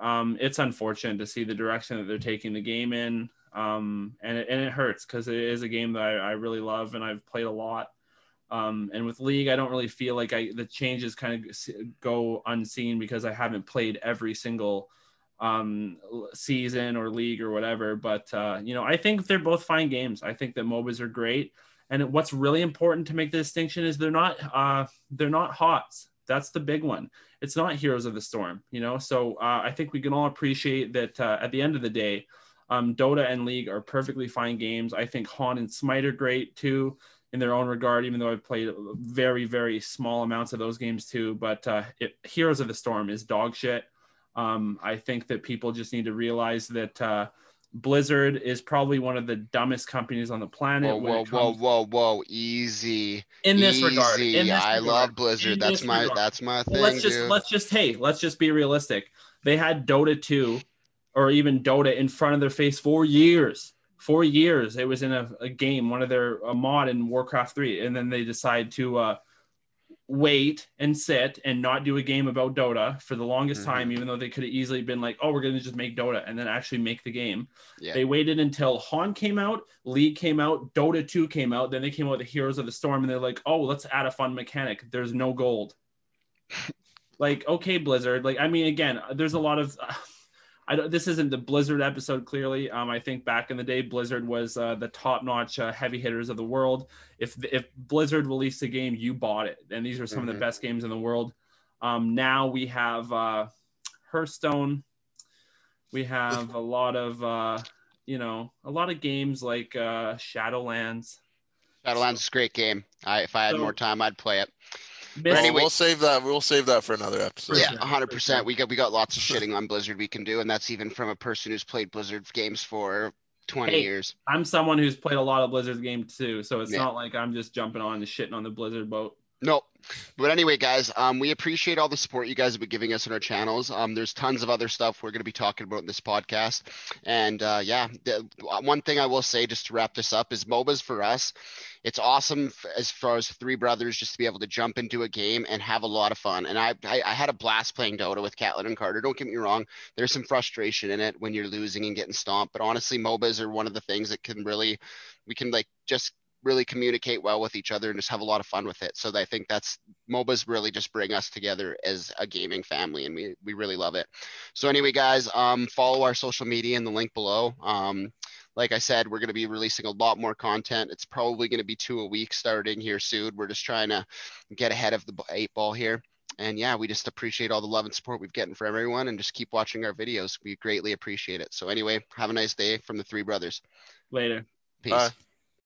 um, it's unfortunate to see the direction that they're taking the game in. Um, and, it, and it hurts because it is a game that I, I, really love and I've played a lot. Um, and with League, I don't really feel like I, the changes kind of go unseen because I haven't played every single um, season or league or whatever. But, uh, you know, I think they're both fine games. I think that MOBAs are great. And what's really important to make the distinction is they're not uh, they're not HOTS. That's the big one. It's not Heroes of the Storm, you know. So uh, I think we can all appreciate that uh, at the end of the day, um, Dota and League are perfectly fine games. I think HoN and Smite are great too in their own regard, even though I've played very, very small amounts of those games too. But uh, it, Heroes of the Storm is dog shit. Um, I think that people just need to realize that uh, Blizzard is probably one of the dumbest companies on the planet. Whoa, whoa, whoa, whoa, whoa, easy. In this easy. regard, in this I regard, love Blizzard. That's my regard. that's my thing. Let's just dude. let's just hey, let's just be realistic. They had Dota 2 or even Dota in front of their face for years. For years, it was in a, a game, one of their a mod in Warcraft 3, and then they decide to uh, wait and sit and not do a game about Dota for the longest Mm-hmm. time, even though they could have easily been like, oh, we're going to just make Dota and then actually make the game. Yeah. They waited until HoN came out, League came out, Dota 2 came out, then they came out with the Heroes of the Storm and they're like, oh, let's add a fun mechanic. There's no gold. *laughs* like, okay, Blizzard. Like, I mean, again, there's a lot of. I don't, this isn't the Blizzard episode. Clearly, um, I think back in the day, Blizzard was uh, the top-notch uh, heavy hitters of the world. If if Blizzard released a game, you bought it, and these are some of Mhm. the best games in the world. Um, now we have uh, Hearthstone. We have a lot of uh, you know a lot of games like uh, Shadowlands. Shadowlands is a great game. I if I had So- more time, I'd play it. Myst- Well, anyway- we'll save that. We'll save that for another episode. Yeah, hundred percent. We got we got lots of shitting on Blizzard we can do, and that's even from a person who's played Blizzard games for twenty Hey, years. I'm someone who's played a lot of Blizzard games too, so it's Yeah. not like I'm just jumping on and shitting on the Blizzard boat. Nope. But anyway, guys, um, we appreciate all the support you guys have been giving us on our channels. Um, there's tons of other stuff we're going to be talking about in this podcast. And uh, yeah, the, one thing I will say just to wrap this up is MOBAs for us. It's awesome f- as far as three brothers just to be able to jump into a game and have a lot of fun. And I, I, I had a blast playing Dota with Katlin and Carter. Don't get me wrong. There's some frustration in it when you're losing and getting stomped. But honestly, MOBAs are one of the things that can really, we can like just really communicate well with each other and just have a lot of fun with it. So I think that's MOBAs really just bring us together as a gaming family, and we we really love it. So anyway, guys, um, follow our social media in the link below. Um, like I said, we're going to be releasing a lot more content. It's probably going to be two a week starting here soon. We're just trying to get ahead of the eight ball here. And yeah, we just appreciate all the love and support we've getting from everyone and just keep watching our videos. We greatly appreciate it. So anyway, have a nice day from the three brothers. Later. Peace. Bye.